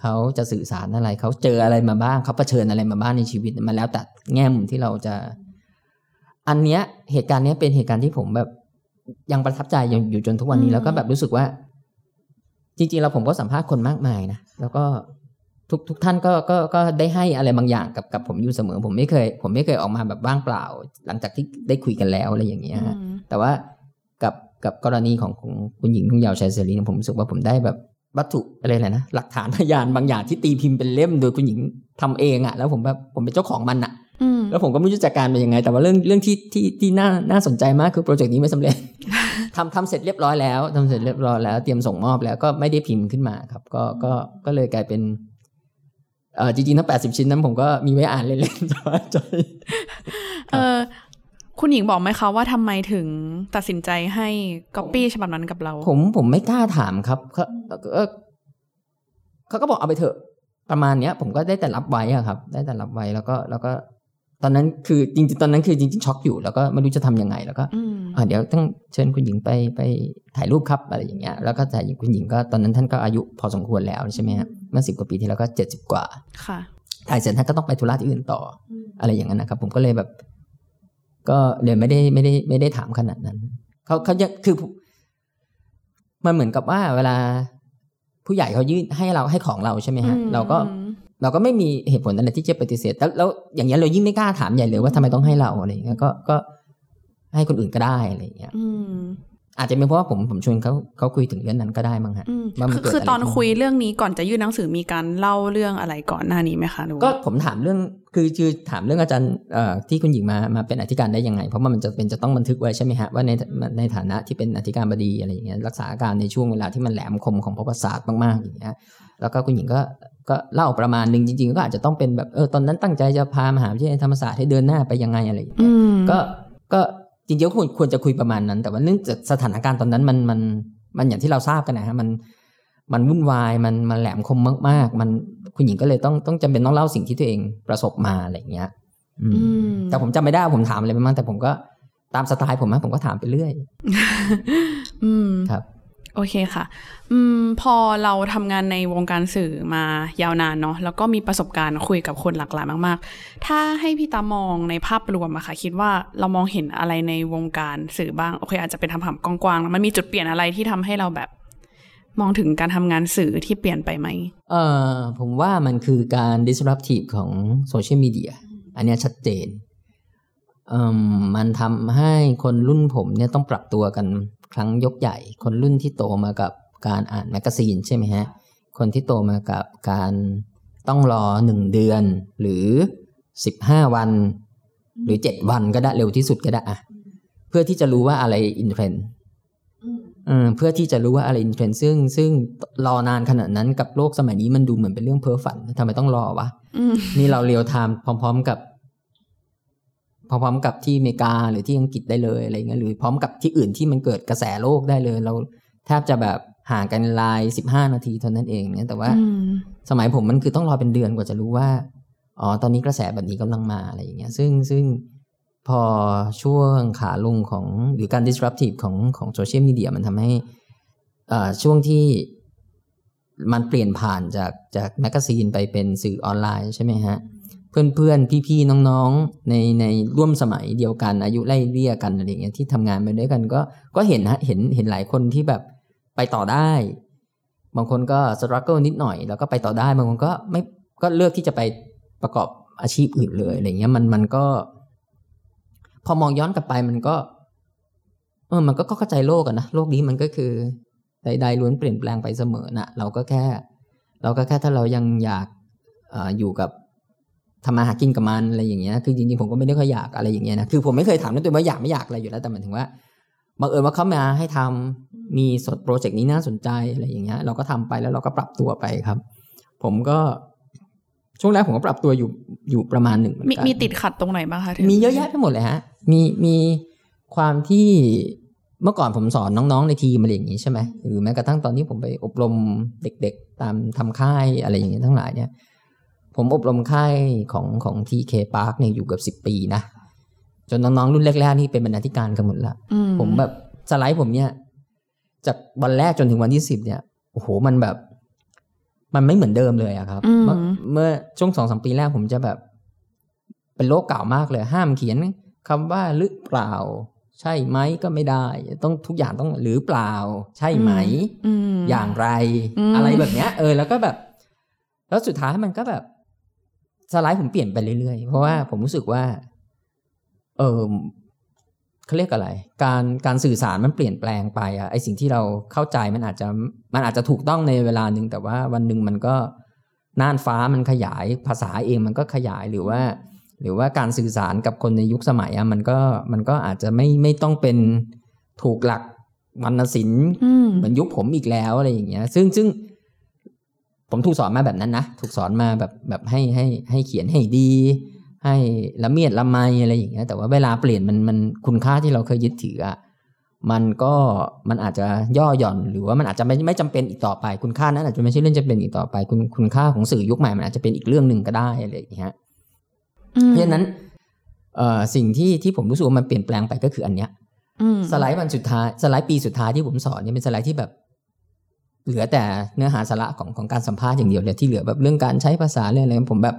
เขาจะสื่อสารอะไร เขาเจออะไรมาบ้าง เขาเผชิญอะไรมาบ้างในชีวิตมาแล้วแต่แง่มุมที่เราจะ อันเนี้ยเหตุการณ์เนี้ยเป็นเหตุการณ์ที่ผมแบบ ยังประทับใจยังอยู่จนทุกวันนี้แล้วก็แบบรู้สึกว่า จริงๆเราผมก็สัมภาษณ์คนมากมายนะแล้วก็ทุกทุกท่านก็ก็ก็ได้ให้อะไรบางอย่างกับกับผมอยู่เสมอ ผมไม่เคย ผมไม่เคยออกมาแบบว่างเปล่า หลังจากที่ได้คุยกันแล้วอะไรอย่างเงี้ยแต่ว่ากับกับกรณีของคุณหญิงทุ่งยาวชัยเสรีผมรู้สึกว่าผมได้แบบวัตถุอะไรนะหลักฐานพยานบางอย่างที่ตีพิมพ์เป็นเล่มโดยคุณหญิงทำเองอะ่ะ แล้วผมแบบผมเป็นเจ้าของมันอะ่ะ แล้วผมก็ไม่รู้จัดการเป็นยังไง แต่ว่าเรื่องเรื่องที่ที่ที่น่าน่าสนใจมากคือโปรเจกต์นี้ไม่สำเร็จทำทำเสร็จเรียบร้อยแล้วทำเสร็จเรียบร้อยแล้ว เตรียมส่งมอบแล้วก็ไม่ได้พิมพ์ขึ้นมาครับ ก็ก็ก็เลยกลายเป็นเออจริงๆทั้งแปดสิบชิ้นนั้นผมก็มีไว้อ่านเล่นๆสบายใจเออคุณหญิงบอกไหมคะว่าทำไมถึงตัดสินใจให้ก๊อปปี้ฉบับนั้นกับเรา ผมผมไม่กล้าถามครับเขาเขาก็บอกเอาไปเถอะประมาณเนี้ย ผมก็ได้แต่รับไว้อะครับ ได้แต่รับไว้แล้วก็แล้วก็ ตอนนั้นคือจริงๆตอนนั้นคือจริง ๆ ช็อกอยู่แล้วก็ไม่รู้จะทํำยังไงแล้วก็เดี๋ยวต้องเชิญคุณหญิงไปไปถ่ายรูปครับอะไรอย่างเงี้ยแล้วก็ถ่ายคุณหญิงก็ตอนนั้นท่านก็อายุพอสมควรแล้วใช่ไหมฮะเมื่อสิบกว่าปีที่แล้วก็เจ็ดสิบกว่าค่ะถ่ายเสร็จท่านก็ต้องไปธุระที่อื่นต่อ อะไรอย่างนั้นนะครับ ผมก็เลยแบบ ก็เลยไม่ได้ไม่ได้ไม่ได้ถามขนาดนั้นเขาเขาจะคือ มันเหมือนกับว่าเวลาผู้ใหญ่เขายื่นให้เราให้ของเราใช่ไหมฮะเราก็ เราก็ไม่มีเหตุผลอะไรที่จะปฏิเสธแล้วแล้วอย่างนี้เรายิ่งไม่กล้าถามใหญ่เลยว่าทำไมต้องให้เราอะไรอย่างเงี้ยก็ก็ให้คนอื่นก็ได้อะไรอย่างเงี้ยอาจจะเป็นเพราะว่าผมผมชวนเขาเขาคุยถึงเรื่องนั้นก็ได้มั้งฮะว่ามันเกิดคือตอนคุยเรื่องนี้ก่อนจะยื่นหนังสือมีการเล่าเรื่องอะไรก่อนหน้านี้ไหมคะก็ผมถามเรื่องคือคือถามเรื่องอาจารย์ที่คุณหญิงมามาเป็นอธิการได้ยังไง เพราะว่ามันจะเป็นจะต้องบันทึกไว้ใช่ไหมฮะว่าในในฐานะที่เป็นอธิการบดีอะไรอย่างเงี้ยรักษาการในช่วงเวลาที่มันแหลมคมของประวัติศาสตร์มากๆอย่างเงี้ยแล้วก็คุณหญิงก็ ก็เล่าประมาณหนึ่งจริง ๆ ก็อาจจะต้องเป็นแบบเออตอนนั้นตั้งใจจะพามหาวิทยาลัยธรรมศาสตร์ให้เดินหน้าไปยังไงอะไรอย่างเงี้ยก็ก็จริงๆควรควรจะคุยประมาณนั้น แต่ว่าเนื่องจากสถานการณ์ตอนนั้นมันมันมันอย่างที่เราทราบกันนะฮะมันมันวุ่นวายมันมันแหลมคมมาก ๆ มันคุณหญิงก็เลยต้องต้องจำเป็นต้องเล่าสิ่งที่ตัวเองประสบมาอะไรอย่างเงี้ยแต่ผมจำไม่ได้ผมถามอะไรไปบ้างแต่ผมก็ตามสไตล์ผมนะผมก็ถามไปเรื่อยครับ โอเคค่ะอืมพอเราทำงานในวงการสื่อมายาวนานเนาะแล้วก็มีประสบการณ์คุยกับคนหลากหลายมาก ๆ ถ้าให้พี่ตามองในภาพรวมอะค่ะ คิดว่าเรามองเห็นอะไรในวงการสื่อบ้าง โอเค อาจจะเป็นคำถามกว้างๆมันมีจุดเปลี่ยนอะไรที่ทำให้เราแบบ มองถึงการทำงานสื่อที่เปลี่ยนไปไหมเออผมว่ามันคือการ disruptive ของโซเชียลมีเดียอันนี้ชัดเจนมันทำให้คนรุ่นผมเนี่ยต้องปรับตัวกัน ครั้งยกใหญ่ คนรุ่นที่โตมากับการอ่านแมกกาซีนใช่ไหมฮะ คนที่โตมากับการต้องรอหนึ่งเดือน หรือสิบห้าวัน หรือเจ็ดวันก็ได้เร็วที่สุดก็ได้อะเพื่อที่จะรู้ว่าอะไร in trend เพื่อที่จะรู้ว่าอะไร in trend ซึ่งซึ่งรอนานขนาดนั้นกับโลกสมัยนี้มันดูเหมือนเป็นเรื่องเพ้อฝันทำไมต้องรอวะนี่เรา real-time พร้อม ๆ กับ พร้อมๆกับที่อเมริกาหรือที่อังกฤษได้เลยอะไรเงี้ยหรือพร้อมกับที่อื่นที่มันเกิดกระแสโลกได้เลย เราแทบจะแบบห่างกันลายสิบห้านาทีเท่านั้นเองเนี่ยแต่ว่าสมัยผมมันคือต้องรอเป็นเดือนกว่าจะรู้ว่าอ๋อตอนนี้กระแสแบบนี้กำลังมาอะไรอย่างเงี้ยซึ่งซึ่งพอช่วงขาลงของหรือการ disruptive ของของโซเชียลมีเดียมันทำให้ช่วงที่มันเปลี่ยนผ่านจากจากแมกกาซีนไปเป็นสื่อออนไลน์ใช่ไหมฮะ เพื่อนๆ พี่ๆ น้องๆ ในในร่วมสมัยเดียวกัน อายุไล่เลี่ยกันอะไรเงี้ยที่ทำงานไปด้วยกันก็ก็เห็นฮะเห็นเห็นหลายคนที่แบบไปต่อได้ บางคนก็สครัลเกิลนิดหน่อย แล้วก็ไปต่อได้บางคนก็ไม่ก็เลือกที่จะไปประกอบอาชีพอื่นเลยอะไรเงี้ยมันมันก็ พอมองย้อนกลับไปมันก็ เออมันก็เข้าใจโลกอะนะโลกนี้มันก็คือใดๆล้วนเปลี่ยนแปลงไปเสมอนะเราก็แค่ เราก็แค่ถ้าเรายังอยากออยู่กับ ทำมาหากินกับมันอะไรอย่างเงี้ย คือจริงๆผมก็ไม่ได้ค่อยอยากอะไรอย่างเงี้ยนะ คือผมไม่เคยถามตัวว่าอยากไม่อยากอะไรอยู่แล้ว แต่หมายถึงว่าบังเอิญว่าเขามาให้ทำมีสดโปรเจกต์นี้น่าสนใจอะไรอย่างเงี้ย เราก็ทำไปแล้วเราก็ปรับตัวไปครับ ผมก็ช่วงแรกผมก็ปรับตัวอยู่อยู่ประมาณหนึ่งมีมีติดขัดตรงไหนบ้างคะมีเยอะแยะไปหมดเลยฮะ มีมีความที่เมื่อก่อนผมสอนน้องๆในทีมอะไรอย่างนี้ใช่ไหมหรือแม้กระทั่งตอนที่ผมไปอบรมเด็กๆ ตามทำค่ายอะไรอย่างนี้ทั้งหลายเนี่ย ผมอบรมค่ายของของ TK Park เนี่ยอยู่เกือบสิบปีนะ จนน้องๆรุ่นแรกๆนี่เป็นบรรณาธิการกันหมดละผมแบบสไลด์ผมเนี่ย จากวันแรกจนถึงวันที่สิบเนี่ยโอ้โหมันแบบ มันไม่เหมือนเดิมเลยอะครับ เมื่อช่วงสองสามปีแรกผมจะแบบ เป็นโลกเก่ามากเลย ห้ามเขียนคำว่าหรือเปล่า ใช่ไหมก็ไม่ได้ ต้องทุกอย่างต้องหรือเปล่า ใช่ไหมอย่างไร อะไรแบบเนี้ย เออ แล้วก็แบบ แล้วสุดท้ายมันก็แบบ สไลด์ผมเปลี่ยนไปเรื่อยๆ เพราะว่าผมรู้สึกว่า เออเขาเรียกอะไร การการสื่อสารมันเปลี่ยนแปลงไปอะไอสิ่งที่เราเข้าใจมันอาจจะมันอาจจะถูกต้องในเวลาหนึ่งแต่ว่าวันหนึ่งมันก็น่านฟ้ามันขยายภาษาเองมันก็ขยายหรือว่า หรือว่าการสื่อสารกับคนในยุคสมัยอะมันก็มันก็อาจจะไม่ไม่ต้องเป็นถูกหลักวรรณศิลป์เหมือนยุคผมอีกแล้วอะไรอย่างเงี้ย ซึ่งซึ่ง ผมถูกสอนมาแบบนั้นนะ ถูกสอนมาแบบแบบให้ให้ให้เขียนให้ดี ให้ละเมียดละไมอะไรอย่างเงี้ยแต่ว่าเวลาเปลี่ยนมันมันคุณค่าที่เราเคยยึดถืออะมันก็มันอาจจะย่อหย่อนหรือว่ามันอาจจะไม่ไม่จำเป็นอีกต่อไป คุณค่านั้นอาจจะไม่ใช่เรื่องจำเป็นอีกต่อไป คุณคุณค่าของสื่อยุคใหม่มันอาจจะเป็นอีกเรื่องหนึ่งก็ได้อะไรอย่างเงี้ยเพราะฉะนั้นเอ่อสิ่งที่ที่ผมรู้สึกว่ามันเปลี่ยนแปลงไปก็คืออันเนี้ยสไลด์วันสุดท้ายสไลด์ปีสุดท้ายที่ผมสอนเนี่ยเป็นสไลด์ที่แบบ เหลือแต่เนื้อหาสาระของของการสัมภาษณ์อย่างเดียวเลยที่เหลือแบบเรื่องการใช้ภาษาเรื่องอะไรผมแบบ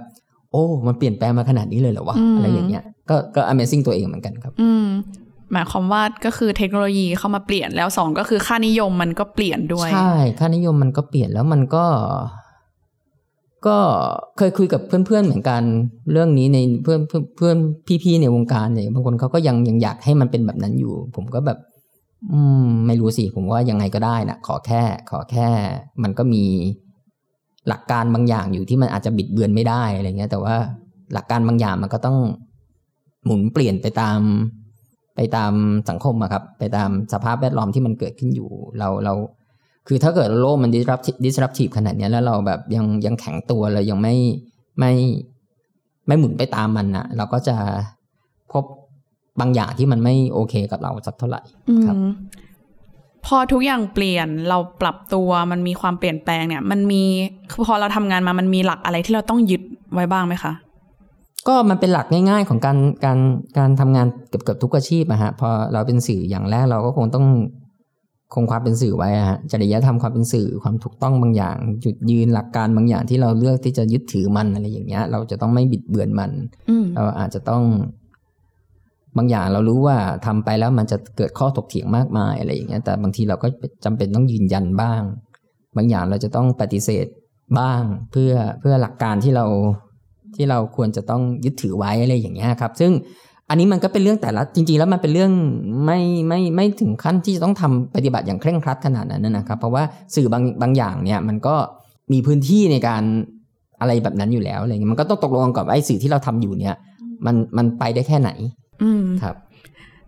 โอ้ มันเปลี่ยนแปลงมาขนาดนี้เลยเหรอวะอะไรอย่างเงี้ยก็ก็ Amazing ตัวเองเหมือนกันครับ อืมหมายความว่าก็คือเทคโนโลยีเข้ามาเปลี่ยนแล้วสองก็คือค่านิยมมันก็เปลี่ยนด้วย ใช่ ค่านิยมมันก็เปลี่ยนแล้วมันก็ ก็เคยคุยกับเพื่อนๆเหมือนกันเรื่องนี้ในเพื่อนเพื่อนพี่ๆในวงการเนี่ยบางคนเขาก็ยังยังอยากให้มันเป็นแบบนั้นอยู่ ผมก็แบบ อืม ไม่รู้สิ ผมว่ายังไงก็ได้นะขอแค่ ขอแค่ มันก็มีหลักการบางอย่างอยู่ที่มันอาจจะบิดเบือนไม่ได้อะไรเงี้ย แต่ว่าหลักการบางอย่างมันก็ต้องหมุนเปลี่ยนไปตาม ไปตามสังคมอะครับ ไปตามสภาพแวดล้อมที่มันเกิดขึ้นอยู่ เราเรา คือถ้าเกิดโลกมัน disruptive disruptive ขนาดนี้แล้วเราแบบยังยังแข็งตัวเรายังไม่ไม่ไม่หมุนไปตามมันอะเราก็จะพบ บางอย่างที่มันไม่โอเคกับเราสักเท่าไหร่ครับพอทุกอย่างเปลี่ยนเราปรับตัวมันมีความเปลี่ยนแปลงเนี่ย มันมีคือพอเราทำงานมามันมีหลักอะไรที่เราต้องยึดไว้บ้างไหมคะก็มันเป็นหลักง่ายๆของการการการทำงานเกือบเกือบทุกอาชีพอะฮะพอเราเป็นสื่ออย่างแรกเราก็คงต้องคงความเป็นสื่อไว้ฮะจริยธรรมความเป็นสื่อความถูกต้องบางอย่าง จุดยืนหลักการบางอย่างที่เราเลือกที่จะยึดถือมันอะไรอย่างเงี้ย เราจะต้องไม่บิดเบือนมันเราอาจจะต้อง บางอย่างเรารู้ว่าทำไปแล้วมันจะเกิดข้อถกเถียงมากมายอะไรอย่างเงี้ยแต่บางทีเราก็จำเป็นต้องยืนยันบ้าง บางอย่างเราจะต้องปฏิเสธบ้างเพื่อเพื่อหลักการที่เราที่เราควรจะต้องยึดถือไว้อะไรอย่างเงี้ยครับ ซึ่งอันนี้มันก็เป็นเรื่องแต่ละจริง ๆ แล้วมันเป็นเรื่องไม่ไม่ไม่ถึงขั้นที่จะต้องทำปฏิบัติอย่างเคร่งครัดขนาดนั้นนะครับ เพราะว่าสื่อบางบางอย่างเนี่ยมันก็มีพื้นที่ในการอะไรแบบนั้นอยู่แล้วอะไรเงี้ยมันก็ต้องตกลงกันกับไอ้สื่อที่เราทำอยู่เนี่ยมันมันไปได้แค่ไหน อืมครับ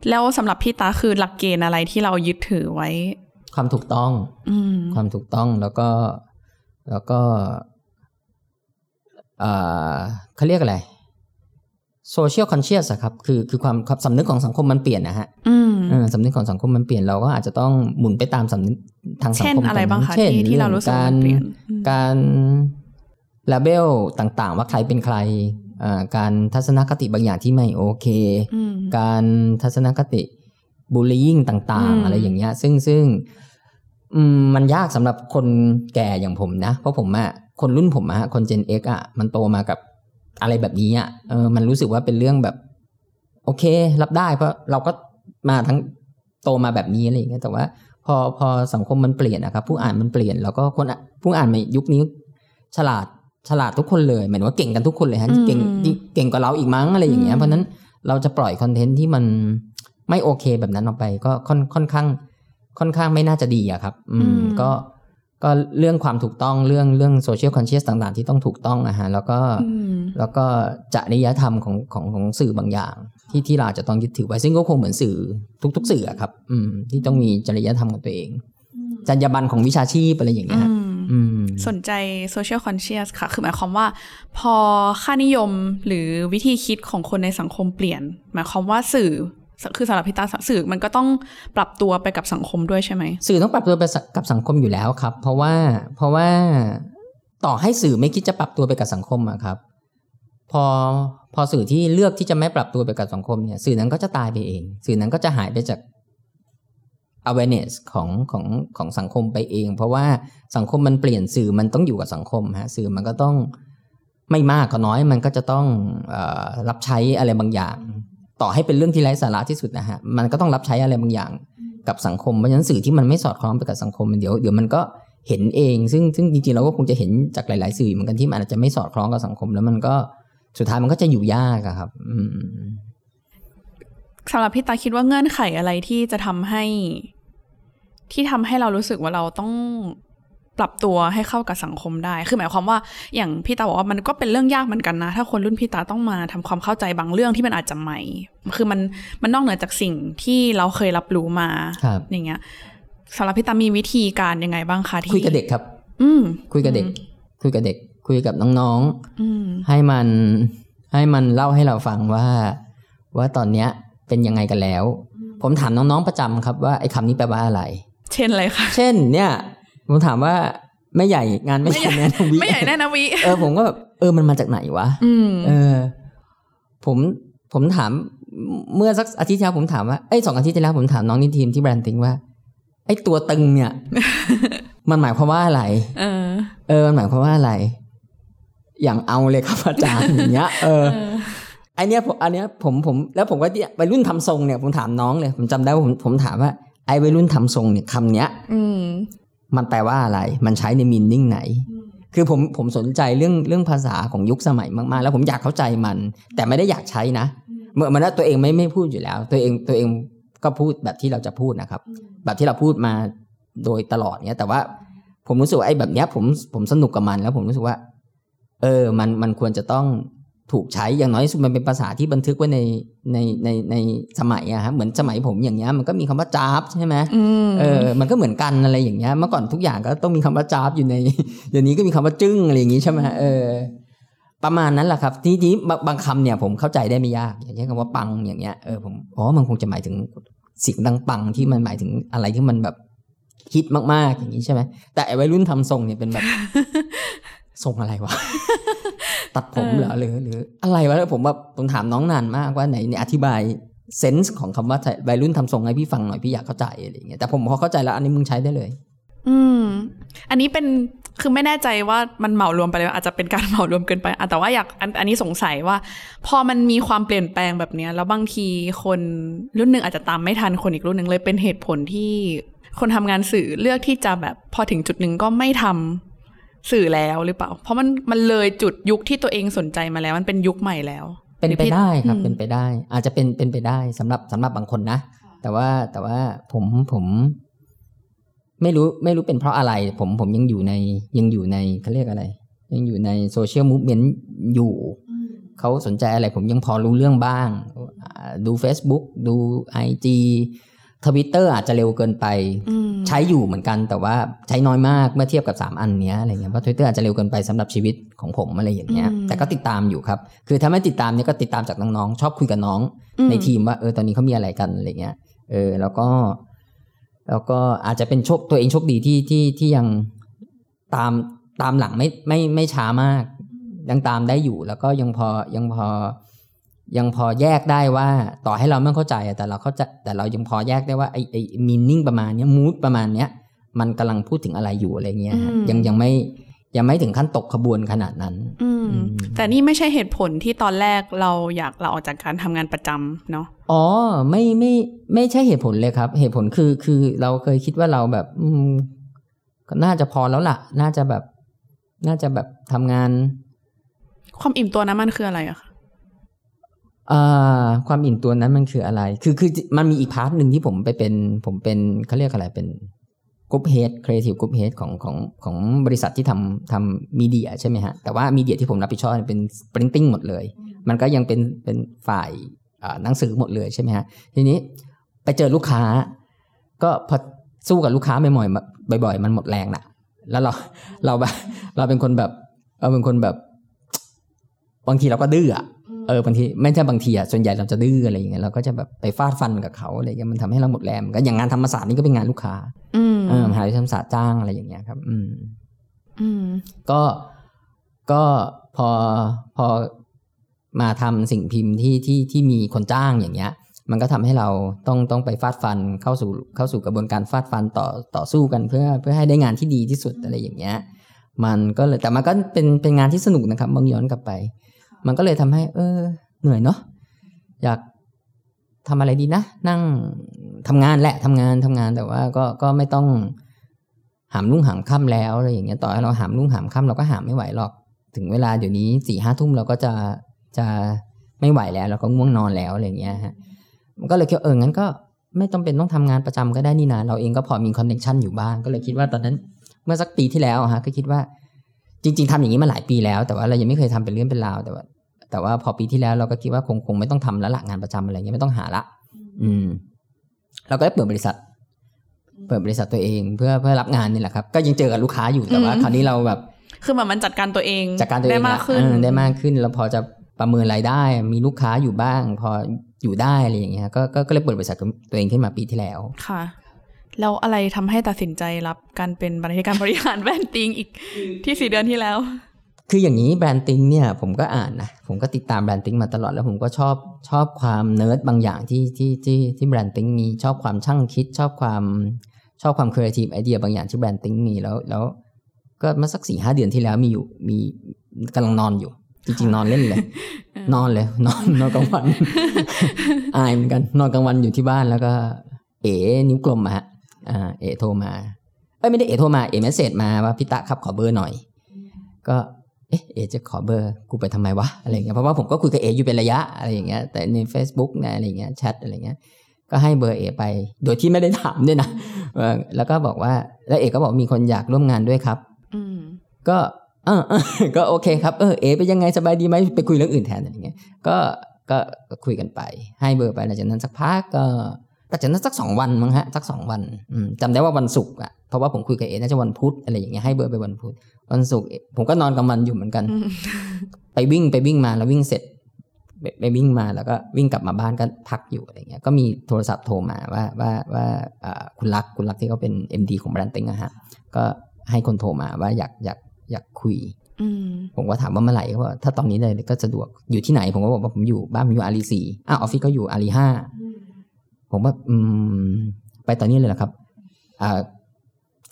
แล้วสำหรับพี่ตาคือหลักเกณฑ์อะไรที่เรายึดถือไว้ ความถูกต้อง อืความถูกต้องแล้วก็ แล้วก็เขาเรียกอะไรโซเชียลคอนเชียสครับ คือคือความความสำนึกของสังคมมันเปลี่ยนนะฮะสำนึกของสังคมมันเปลี่ยนเราก็อาจจะต้องหมุนไปตามสำนึกทางสังคมอะไรบ้างคะเช่นที่เรารู้สึกการการลาเบลต่างๆ ว่าใครเป็นใคร การทัศนคติบางอย่างที่ไม่โอเค การทัศนคติบูลลี่ต่าง ๆ อะไรอย่างเงี้ย ซึ่งซึ่งมันยากสำหรับคนแก่อย่างผมนะ เพราะผมอะคนรุ่นผมอะคน Gen X อะมันโตมากับอะไรแบบนี้อะเออมันรู้สึกว่าเป็นเรื่องแบบ โอเค รับได้ เพราะเราก็มาทั้งโตมาแบบนี้อะไรอย่างเงี้ยแต่ว่า พอพอสังคมมันเปลี่ยนนะครับ ผู้อ่านมันเปลี่ยน แล้วก็คนผู้อ่านในยุคนี้ฉลาด ฉลาดทุกคนเลยหมายถึงว่าเก่งกันทุกคนเลยฮะเก่งเก่งกว่าเราอีกมั้งอะไรอย่างเงี้ยเพราะนั้นเราจะปล่อยคอนเทนต์ที่มันไม่โอเคแบบนั้นออกไป ก็ค่อนค่อนข้าง ค่อนข้างไม่น่าจะดีอะครับ อืมก็ก็เรื่องความถูกต้องเรื่องเรื่อง social conscious ต่างๆ ที่ต้องถูกต้องอะฮะแล้วก็แล้วก็จริยธรรมของของของสื่อบางอย่าง ที่ที่เราจะต้องยึดถือไว้ซึ่งก็คงเหมือนสื่อทุก ๆ สื่อครับ อืมที่ต้องมีจริยธรรมของตัวเองจรรยาบรรณของวิชาชีพอะไรอย่างเงี้ย สนใจ social conscious ค่ะ คือหมายความว่า พอค่านิยมหรือวิธีคิดของคนในสังคมเปลี่ยน หมายความว่าสื่อคือสำหรับพิตาสื่อมันก็ต้องปรับตัวไปกับสังคมด้วยใช่ไหม สื่อต้องปรับตัวไปกับสังคมอยู่แล้วครับ เพราะว่าเพราะว่าต่อให้สื่อไม่คิดจะปรับตัวไปกับสังคมอะครับ พอพอสื่อที่เลือกที่จะไม่ปรับตัวไปกับสังคมเนี่ย สื่อนั้นก็จะตายไปเอง สื่อนั้นก็จะหายไปจาก awareness ของของของสังคมไปเอง เพราะว่าสังคมมันเปลี่ยนสื่อมันต้องอยู่กับสังคมฮะสื่อมันก็ต้องไม่มากก็น้อยมันก็จะต้องอรับใช้อะไรบางอย่าง ต่อให้เป็นเรื่องที่ไร้สาระที่สุดนะฮะมันก็ต้องรับใช้อะไรบางอย่างกับสังคมเพราะฉะนั้นสื่อที่มันไม่สอดคล้องไปกับสังคมเดี๋ยวเดี๋ยวมันก็เห็นเอง ซึ่งซึ่งจริงๆเราก็คงจะเห็นจากหลายๆ สื่อเหมือนกันที่มันอาจจะไม่สอดคล้องกับสังคม แล้วมันก็สุดท้ายมันก็จะอยู่ยากครับ อื สำหรับพี่ตาคิดว่าเงื่อนไขอะไรที่จะทำให้ ที่ทำให้เรารู้สึกว่าเราต้องปรับตัวให้เข้ากับสังคมได้ คือหมายความว่า อย่างพี่ตาบอกว่ามันก็เป็นเรื่องยากเหมือนกันนะ ถ้าคนรุ่นพี่ตาต้องมาทำความเข้าใจบางเรื่องที่มันอาจจะใหม่ คือมันมันนอกเหนือจากสิ่งที่เราเคยรับรู้มา อย่างเงี้ยสำหรับพี่ตามีวิธีการยังไงบ้างคะที่คุยกับเด็กครับ อืมคุยกับเด็ก คุยกับเด็ก คุยกับน้องๆให้มันให้มันเล่าให้เราฟังว่า ว่าตอนเนี้ย เป็นยังไงกันแล้ว ผมถามน้องๆประจำครับว่าไอ้คำนี้แปลว่าอะไร เช่นอะไรคะเช่น เนี่ย ผมถามว่าไม่ใหญ่งานไม่ใหญ่แน่นวิไม่ใหญ่แน่นวิเออผมก็แบบเออมันมาจากไหนวะเออ ผมผมถามเมื่อสักอาทิตย์ที่แล้วผมถามว่าไอ้สองอาทิตย์ที่แล้วผมถามน้องนิทีมที่แบรนด์ติงว่าไอ้ตัวตึงเนี่ย มันหมายความว่าอะไรเออ เออมันหมายความว่าอะไร อย่างเอาเลยครับอาจารย์อย่างเงี้ย เออ ไอเนี้ยผมอันเนี้ยผมผมแล้วผมก็ไปรุ่นทำทรงเนี่ยผมถามน้องเลยผมจำได้ว่าผมผมถามว่าไอ้วัยรุ่นทำทรงเนี่ยคำเนี้ย อืมันแปลว่าอะไร มันใช้ในมินนิ่งไหน คือผมผมสนใจเรื่องเรื่องภาษาของยุคสมัยมากๆ แล้วผมอยากเข้าใจมัน แต่ไม่ได้อยากใช้นะ เมื่อมันตัวเองไม่ไม่พูดอยู่แล้ว ตัวเองตัวเองก็พูดแบบที่เราจะพูดนะครับ แบบที่เราพูดมาโดยตลอดเนี้ย แต่ว่าผมรู้สึกว่าไอ้แบบเนี้ยผมผมสนุกกับมันแล้วผมรู้สึกว่า เออ มันมันควรจะต้อง ถูกใช้อย่างน้อยสุดมันเป็นภาษาที่บันทึกไว้ในในในในสมัยอะครับเหมือนสมัยผมอย่างเงี้ยมันก็มีคำว่าจ้าบใช่ไหมเออมันก็เหมือนกันอะไรอย่างเงี้ยเมื่อก่อนทุกอย่างก็ต้องมีคำว่าจ้าบอยู่ในเดี๋ยวนี้ก็มีคำว่าจึ้งอะไรอย่างงี้ใช่ไหมเออประมาณนั้นแหละครับที่นี้บางคำเนี่ยผมเข้าใจได้ไม่ยากอย่างเช่นคำว่าปังอย่างเงี้ยเออผมอ๋อมันคงจะหมายถึงสิ่งดังปังที่มันหมายถึงอะไรที่มันแบบคิดมากๆอย่างนี้ใช่ไหมแต่ไอ้วัยรุ่นทำทรงเนี่ยเป็นแบบทรงอะไรวะ ตัดผมเหรอหรือหรืออะไรวะผมแบบผมถามน้องนานมากว่าไหนเนี่ยอธิบายเซนส์ของคำว่าวัยรุ่นทำทรงให้พี่ฟังหน่อยพี่อยากเข้าใจอะไรอย่างเงี้ยแต่ผมพอเข้าใจแล้วอันนี้มึงใช้ได้เลย อืม อันนี้เป็นคือไม่แน่ใจว่ามันเหมารวมไปเลยอาจจะเป็นการเหมารวมเกินไปแต่ว่าอยากอันอันนี้สงสัยว่า พอมันมีความเปลี่ยนแปลงแบบเนี้ย แล้วบางทีคนรุ่นหนึ่งอาจจะตามไม่ทันคนอีกรุ่นหนึ่งเลยเป็นเหตุผลที่คนทำงานสื่อเลือกที่จะแบบพอถึงจุดหนึ่งก็ไม่ทำ สื่อแล้วหรือเปล่า เพราะมันมันเลยจุดยุคที่ตัวเองสนใจมาแล้ว มันเป็นยุคใหม่แล้ว เป็นไปได้ครับเป็นไปได้ อาจจะเป็นเป็นไปได้สำหรับสำหรับบางคนนะ แต่ว่าแต่ว่าผมผม ไม่รู้ไม่รู้เป็นเพราะอะไร ผมผมยังอยู่ในยังอยู่ในเขาเรียกอะไร ยังอยู่ใน social movement อยู่เขาสนใจอะไร ผมยังพอรู้เรื่องบ้าง ดู Facebook ดู IG Twitter อาจจะเร็วเกินไป ใช้อยู่เหมือนกันแต่ว่าใช้น้อยมากเมื่อเทียบกับ 3 อันนี้อะไรเงี้ยเพราะทวิตเตอร์อาจจะเร็วเกินไปสำหรับชีวิตของผมอะไรอย่างเงี้ยแต่ก็ติดตามอยู่ครับ คือถ้าไม่ติดตามเนี่ยก็ติดตามจากน้องๆชอบคุยกับน้อง ในทีมว่าเออตอนนี้เขามีอะไรกันอะไรเงี้ยเออแล้วก็ แล้วก็อาจจะเป็นโชคตัวเองโชคดีที่ที่ที่ยังตามตามหลังไม่ไม่ไม่ช้ามาก ยังตามได้อยู่แล้วก็ยังพอยังพอ ยังพอแยกได้ว่าต่อให้เราไม่เข้าใจแต่เราเข้าใจแต่เรายังพอแยกได้ว่าไอ้ไอ้มีนิ่งประมาณนี้มูดประมาณเนี้ยมันกำลังพูดถึงอะไรอยู่อะไรเงี้ยยังยังไม่ยังไม่ถึงขั้นตกขบวนขนาดนั้น อืแต่นี่ไม่ใช่เหตุผลที่ตอนแรกเราอยากเราออกจากการทำงานประจำเนาะอ๋อไม่ไม่ไม่ใช่เหตุผลเลยครับ เหตุผลคือคือเราเคยคิดว่าเราแบบ อืมก็น่าจะพอแล้วล่ะ น่าจะแบบ น่าจะแบบทำงาน ความอิ่มตัวนั้นมันคืออะไรอะคะ ความอิ่มตัวนั้นมันคืออะไร คือคือมันมีอีก part หนึ่งที่ผมไปเป็นผมเป็นเขาเรียกอะไรเป็น group head creative group head ของของของบริษัทที่ทำทำ media ใช่ไหมฮะ แต่ว่า media ที่ผมรับผิดชอบเป็น printing หมดเลย มันก็ยังเป็นเป็นฝ่ายหนังสือหมดเลยใช่ไหมฮะ ทีนี้ไปเจอลูกค้า ก็พอสู้กับลูกค้าบ่อยๆบ่อย ๆ มันหมดแรงนะแล้วเราเราแบบเราเป็นคนแบบเราเป็นคนแบบ บางทีเราก็ดื้อ อะเออบางทีไม่ใช่บางทีอะส่วนใหญ่เราจะดื้ออะไรอย่างเงี้ยเราก็จะแบบไปฟาดฟันกับเขาอะไรเงี้ยมันทำให้เราหมดแรงก็อย่างงานธรรมศาสตร์นี่ก็เป็นงานลูกค้าเออมหาวิทยาลัยธรรมศาสตร์จ้างอะไรอย่างเงี้ยครับ อืม อืม ก็ก็พอพอมาทำสิ่งพิมพ์ที่ที่ที่มีคนจ้างอย่างเงี้ย มันก็ทำให้เราต้องต้องไปฟาดฟันเข้าสู่เข้าสู่กระบวนการฟาดฟันต่อต่อสู้กันเพื่อเพื่อให้ได้งานที่ดีที่สุดอะไรอย่างเงี้ย มันก็เลยแต่มันก็เป็นเป็นงานที่สนุกนะครับมองย้อนกลับไป มันก็เลยทำให้ เออ เหนื่อยเนาะอยากทำอะไรดีนะนั่งทำงานแหละทำงานทำงานแต่ว่าก็ก็ไม่ต้องหามลุ่งหามค่ำแล้วอะไรอย่างเงี้ยต่อให้เราหามลุ่งหามค่ำเราก็หามไม่ไหวหรอก ถึงเวลาเดี๋ยวนี้สี่ห้าทุ่มเราก็จะจะไม่ไหวแล้ว เราก็ง่วงนอนแล้วอะไรอย่างเงี้ยฮะมันก็เลยคิดเอองั้นก็ไม่ต้องเป็นต้องทำงานประจำก็ได้นี่นะเราเองก็พอมีคอนเนคชันอยู่บ้างก็เลยคิดว่าตอนนั้น เมื่อสักปีที่แล้วฮะก็คิดว่า จริง ๆทำอย่างนี้มาหลายปีแล้ว แต่ว่าเรายังไม่เคยทำเป็นเรื่องเป็นราวแต่ว่า แต่ว่าพอปีที่แล้วเราก็คิดว่าคงคงไม่ต้องทำแล้วละงานประจำอะไรเงี้ยไม่ต้องหาละ อืม เราก็ได้เปิดบริษัท เปิดบริษัทตัวเองเพื่อเพื่อรับงานนี่แหละครับ ก็ยังเจอกับลูกค้าอยู่แต่ว่า คราวนี้เราแบบ คือแบบมันจัดการตัวเองจัดการตัวเองได้มากขึ้นได้มากขึ้นเราพอจะประเมินรายได้ มีลูกค้าอยู่บ้าง พออยู่ได้อะไรอย่างเงี้ยก็ก็เลยเปิดบริษัทตัวเองขึ้นมาปีที่แล้วค่ะ แล้วอะไรทำให้ตัดสินใจรับการเป็นบรรณาธิการบริหาร BrandThink อีกที่สี่เดือนที่แล้ว คืออย่างนี้ BrandThink เนี่ยผมก็อ่านนะ ผมก็ติดตาม BrandThink มาตลอดแล้วผมก็ชอบชอบความเนิร์ดบางอย่างที่ที่ที่ที่ BrandThink มีชอบความช่างคิด ชอบความชอบความ creative idea บางอย่างที่ BrandThink มีแล้วแล้ว ก็มาสักสี่ห้าเดือนที่แล้วมีอยู่มีกำลังนอนอยู่ จริงๆ นอนเล่นเลย นอนเลย นอนนอนกลางวันอายเหมือนกัน นอนกลางวันอยู่ที่บ้านแล้วก็ เอ๋นิ้วกลมอะฮะอ่า เอ๋โทรมา เอ้ยไม่ได้เอ๋โทรมาเอ๋ message มาว่าพี่ตะครับขอเบอร์หน่อย ก็เอ๊ะเอ๋จะขอเบอร์กูไปทำไมวะอะไรเงี้ยเพราะว่าผมก็คุยกับเอ๋อยู่เป็นระยะอะไรอย่างเงี้ยแต่ใน Facebook ในอะไรเงี้ยแชทอะไรเงี้ยก็ให้เบอร์เอ๋ไป โดยที่ไม่ได้ถามด้วยนะแล้วก็บอกว่าแล้วเอ๋ก็บอกมีคนอยากร่วมงานด้วยครับก็เออก็โอเคครับเออเอเป็นยังไงสบายดีไหมไปคุยเรื่องอื่นแทนอะไรเงี้ยก็ก็คุยกันไป ให้เบอร์ไปหลังจากนั้นสักพักก็ ก็จะน่าสักสองวันมั้งฮะสักสองวันจำได้ว่าวันศุกร์อะเพราะว่าผมคุยกับเอน่าจะวันพุธอะไรอย่างเงี้ยให้เบอร์ไปวันพุธวันศุกร์ผมก็นอนกับมันอยู่เหมือนกัน ไปวิ่งไปวิ่งมาแล้ววิ่งเสร็จไปวิ่งมาแล้วก็วิ่งกลับมาบ้านก็พักอยู่อะไรเงี้ยก็มีโทรศัพท์โทรมาว่าว่าว่าคุณรักคุณรักที่เขาเป็น MD ของ BrandThink อะฮะก็ให้คนโทรมาว่าอยากอยากอยากคุยผมก็ถามว่าเมื่อไหร่เขาบอกถ้าตอนนี้เลยก็สะดวกอยู่ที่ไหนผมก็บอกว่าผมอยู่บ้านผมอยู่อารีสี่อ้าออฟฟิศก็อยู่อารีห้า ผมว่าอืมไปตอนนี้เลยเหรอครับอ่า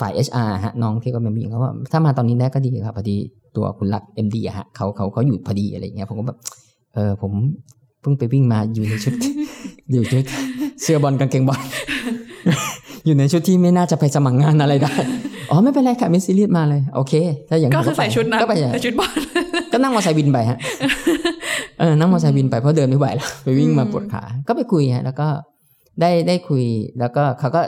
ฝ่าย HR ฮะน้องที่ก็เป็นผู้หญิงเขาว่าถ้ามาตอนนี้ได้ก็ดีครับพอดีตัวคุณรัก MD อะฮะเขาเขาเขาอยู่พอดีอะไรเงี้ยผมก็แบบเออผมเพิ่งไปวิ่งมาอยู่ในชุด อยู่ชุดเสื้อบอลกางเกงบอลอยู่ในชุดที่ไม่น่าจะไปสมัครงานอะไรได้ อ๋อไม่เป็นไรค่ะไม่ซีเรียสมาเลยโอเค ถ้าอย่างก็คือใส่ชุดนั้นก็ไปใส่ชุดบอลก็นั่งมอเตอร์ไซค์บินไปฮะเออนั่งมอเตอร์ไซค์บินไปเพราะเดินไม่ไหวแล้วไปวิ่งมาปวดขา ก็ไปคุยฮะแล้วก็ ได้ได้คุยแล้วก็เขาก็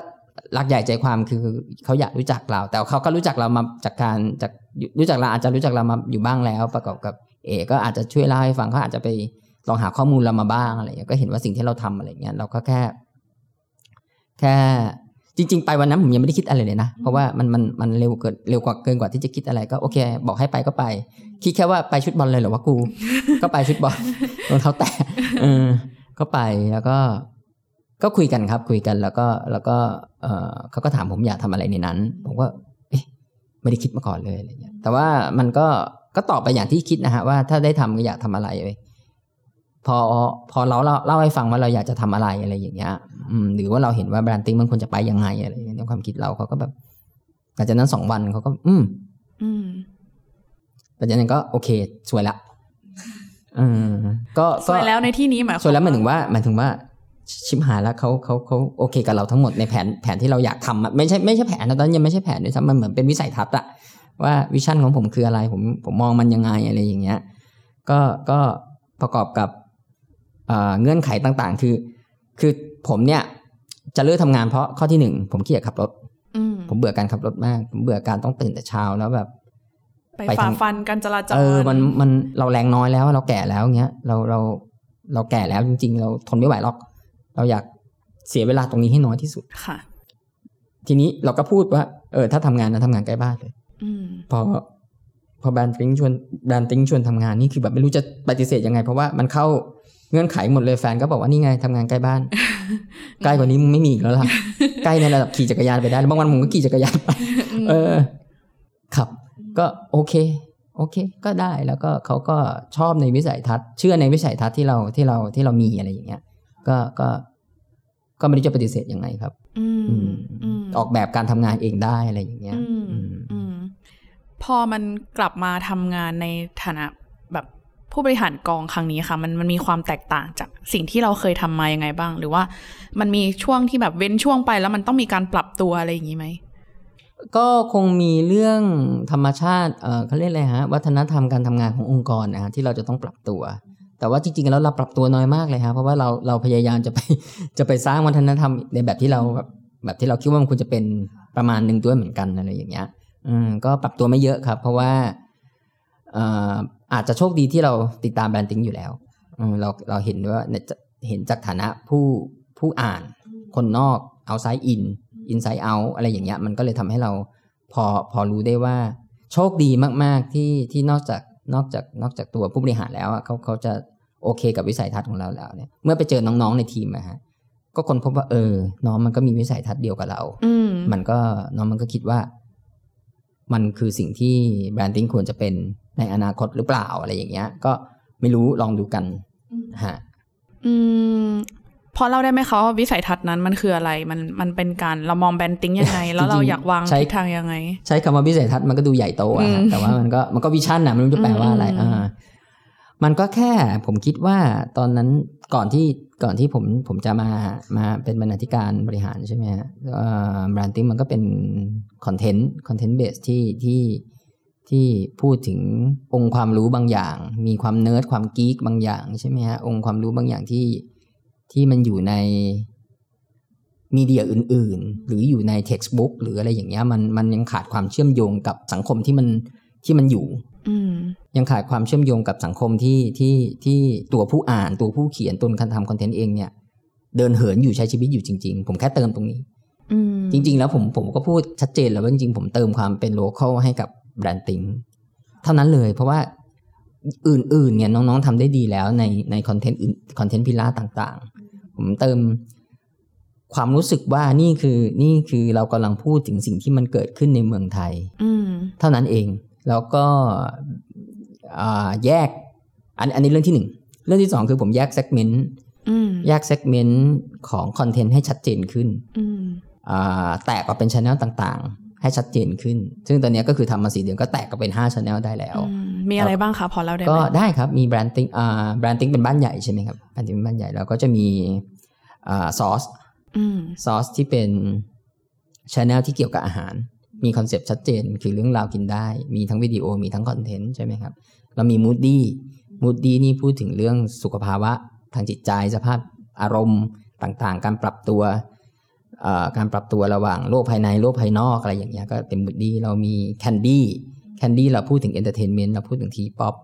รักใหญ่ใจความคือเขาอยากรู้จักเรา แต่เขาก็รู้จักเรามาจากการจากรู้จักเราอาจจะรู้จักเรามาอยู่บ้างแล้ว ประกอบกับเอก็อาจจะช่วยเล่าให้ฟังเขาอาจจะไปลองหาข้อมูลเรามาบ้างอะไรเงี้ยก็เห็นว่าสิ่งที่เราทำอะไรเงี้ยเราก็แค่ แค่จริง ๆ ไปวันนั้นผมยังไม่ได้คิดอะไรเลยนะ เพราะว่ามันมันมันเร็วเกินเร็วกว่าเกินกว่าที่จะคิดอะไรก็โอเค บอกให้ไปก็ไป คิดแค่ว่าไปชุดบอลเลยเหรอวะกู ก็ไปชุดบอลรองเท้าแตะเออก็ไปแล้วก็ ก็คุยกันครับคุยกันแล้วก็แล้วก็เออเขาก็ถามผมอยากทำอะไรในนั้น ผมก็เอ๊ะไม่ได้คิดมาก่อนเลยอะไรเงี้ยแต่ว่ามันก็ก็ตอบไปอย่างที่คิดนะฮะว่าถ้าได้ทำก็อยากทำอะไรเลยพอพอเราเล่าเล่าให้ฟังว่าเราอยากจะทำอะไรอะไรอย่างเงี้ยอืมหรือว่าเราเห็นว่าแบรนด์ติ้งมันควรจะไปยังไงอะไรในความคิดเราเขาก็แบบหลังจากนั้นสองวันเขาก็ อืมอืมหลังจากนั้นก็โอเคสวยละอืมก็สวยแล้วในที่นี้หมายสวยแล้วหมายถึงว่าหมายถึงว่า ชิมหายแล้วเขาเขาเขาโอเคกับเราทั้งหมดในแผนแผนที่เราอยากทำไม่ใช่ไม่ใช่แผนนะตอนยังไม่ใช่แผนด้วยซ้ำมันเหมือนเป็นวิสัยทัศน์อะว่าวิชั่นของผมคืออะไรผมผมมองมันยังไงอะไรอย่างเงี้ยก็ก็ประกอบกับเงื่อนไขต่างๆ คือ คือผมเนี่ยจะเลิกทำงานเพราะข้อที่หนึ่งผมเกียดขับรถผมเบื่อการขับรถมาก ผมเบื่อการต้องตื่นแต่เช้าแล้วแบบ ไปฝ่าฟันการจราจรเออมันมันเราแรงน้อยแล้วเราแก่แล้วเงี้ยเราเราเราแก่แล้วจริง ๆ เราทนไม่ไหวหรอก เราอยากเสียเวลาตรงนี้ให้น้อยที่สุดค่ะ ทีนี้เราก็พูดว่าเออถ้าทำงานนะทำงานใกล้บ้านเลยอืมพอพอแบรนด์ติ้งชวนแบรนด์ติ้งชวนทำงานนี่คือแบบไม่รู้จะปฏิเสธยังไง เพราะว่ามันเข้าเงื่อนไขหมดเลยแฟนก็บอกว่านี่ไงทำงานใกล้บ้าน ใกล้กว่านี้มึงไม่มีอีกแล้วล่ะใกล้ในระดับขี่จักรยานไปได้บางวันผมก็ขี่จักรยานไปเออครับ ก็โอเค โอเค ก็ได้แล้วก็เขาก็ชอบในวิสัยทัศน์ เชื่อในวิสัยทัศน์ที่เราที่เราที่เรามีอะไรอย่างเงี้ย ก็ก็ก็ไม่ได้จะปฏิเสธยังไงครับอืมอืมอืมออกแบบการทำงานเองได้อะไรอย่างเงี้ยอืมอืมอืมพอมันกลับมาทำงานในฐานะแบบผู้บริหารกองครั้งนี้ค่ะ มันมันมีความแตกต่างจากสิ่งที่เราเคยทำมายังไงบ้าง หรือว่ามันมีช่วงที่แบบเว้นช่วงไปแล้วมันต้องมีการปรับตัวอะไรอย่างนี้ไหมก็คงมีเรื่องธรรมชาติ เออเขาเรียกอะไรฮะ วัฒนธรรมการทำงานขององค์กรนะฮะที่เราจะต้องปรับตัว แต่ว่าจริงๆแล้วเราปรับตัวน้อยมากเลยฮะเพราะว่าเราเราพยายามจะไปจะไปสร้างวัฒนธรรมในแบบที่เราแบบแบบที่เราคิดว่ามันควรจะเป็นประมาณหนึ่งด้วยเหมือนกันอะไรอย่างเงี้ย อืมก็ปรับตัวไม่เยอะครับ เพราะว่าเอ่ออาจจะโชคดีที่เราติดตาม BrandThink อยู่แล้วอืมเราเราเห็นว่าเนี่ยจะเห็นจากฐานะผู้ผู้อ่านคนนอก outside in inside out อะไรอย่างเงี้ย มันก็เลยทำให้เราพอพอรู้ได้ว่า โชคดีมาก ๆ ที่ที่นอกจากนอกจากนอกจากตัวผู้บริหารแล้วอะเขาเขาจะ โอเคกับวิสัยทัศน์ของเราแล้วเนี่ยเมื่อไปเจอน้องๆในทีมอะฮะก็ค้นพบว่าเออ น้องมันก็มีวิสัยทัศน์เดียวกับเราอืมมันก็น้องมันก็คิดว่า มันคือสิ่งที่ BrandThink ควรจะเป็นในอนาคตหรือเปล่าอะไรอย่างเงี้ย ก็ไม่รู้ลองดูกันฮะอืมพอเล่าได้ไหมคะว่าวิสัยทัศน์นั้นมันคืออะไร มันมันเป็นการเรามอง BrandThink ยังไง แล้วเราจริงๆอยากวางใช้ทิศทางยังไง ใช้คำว่าวิสัยทัศน์มันก็ดูใหญ่โตอะอืฮะมแต่ว่ามันก็มันก็ vision นะไม่รู้จะแปลว่าอะไรอืมอ่า มันก็แค่ผมคิดว่าตอนนั้นก่อนที่ก่อนที่ผมผมจะมามาเป็นบรรณาธิการบริหารใช่ไหมฮะ BrandThink มันก็เป็น content content base ที่ที่ที่พูดถึงองค์ความรู้บางอย่าง มีความเนิร์ดความ geek บางอย่างใช่ไหมฮะองค์ความรู้บางอย่างที่ที่มันอยู่ในmedia อื่น ๆ หรืออยู่ใน textbook หรืออะไรอย่างเงี้ยมันมันยังขาดความเชื่อมโยงกับสังคมที่มันที่มันอยู่ ยังขาดความเชื่อมโยงกับสังคมที่ที่ที่ตัวผู้อ่านตัวผู้เขียนตัวการทำคอนเทนต์เองเนี่ย เดินเหินอยู่ใช้ชีวิตอยู่จริง ๆ ผมแค่เติมตรงนี้อืมจริง ๆ แล้วผมผมก็พูดชัดเจนแล้วว่าจริงๆผมเติมความเป็น local ให้กับ BrandThink เท่านั้นเลย เพราะว่าอื่นๆเนี่ยน้องๆทำได้ดีแล้วในในคอนเทนต์อื่น content pillar ต่าง ๆ ผมเติมความรู้สึกว่านี่คือนี่คือเรากำลังพูดถึงสิ่งที่มันเกิดขึ้นในเมืองไทยอืมเท่านั้นเอง แล้วก็อ่าแยกอันอันนี้เรื่องที่หนึ่งเรื่องที่สองคือผมแยก segment อืมแยก segment ของคอนเทนต์ให้ชัดเจนขึ้นอืมอ่าแตกออกเป็นช anel ต่างๆ ให้ชัดเจนขึ้น ซึ่งตอนนี้ก็คือทำมาสี่เดือนก็แตกออกเป็น5 channel ได้แล้วอืมมีอะไรบ้างคะพอเล่าได้ไหมก็ได้ครับ มี BrandThink อ่า BrandThink เป็นบ้านใหญ่ใช่ไหมครับ BrandThink เป็นบ้านใหญ่แล้วก็จะมีอ่าซอสอืมซอสที่เป็นช anel ที่เกี่ยวกับอาหาร มีคอนเซปต์ชัดเจน คือเรื่องราวกินได้ มีทั้งวิดีโอมีทั้งคอนเทนต์ใช่ไหมครับเรามีมูดดี้มูดดี้นี่พูดถึงเรื่องสุขภาวะทางจิตใจสภาพอารมณ์ต่างๆ การปรับตัวการปรับตัวระหว่างโลกภายในโลกภายนอกอะไรอย่างเงี้ยก็เป็นมูดดี้เรามีแคนดี้แคนดี้เราพูดถึง entertainment เราพูดถึง T-Pop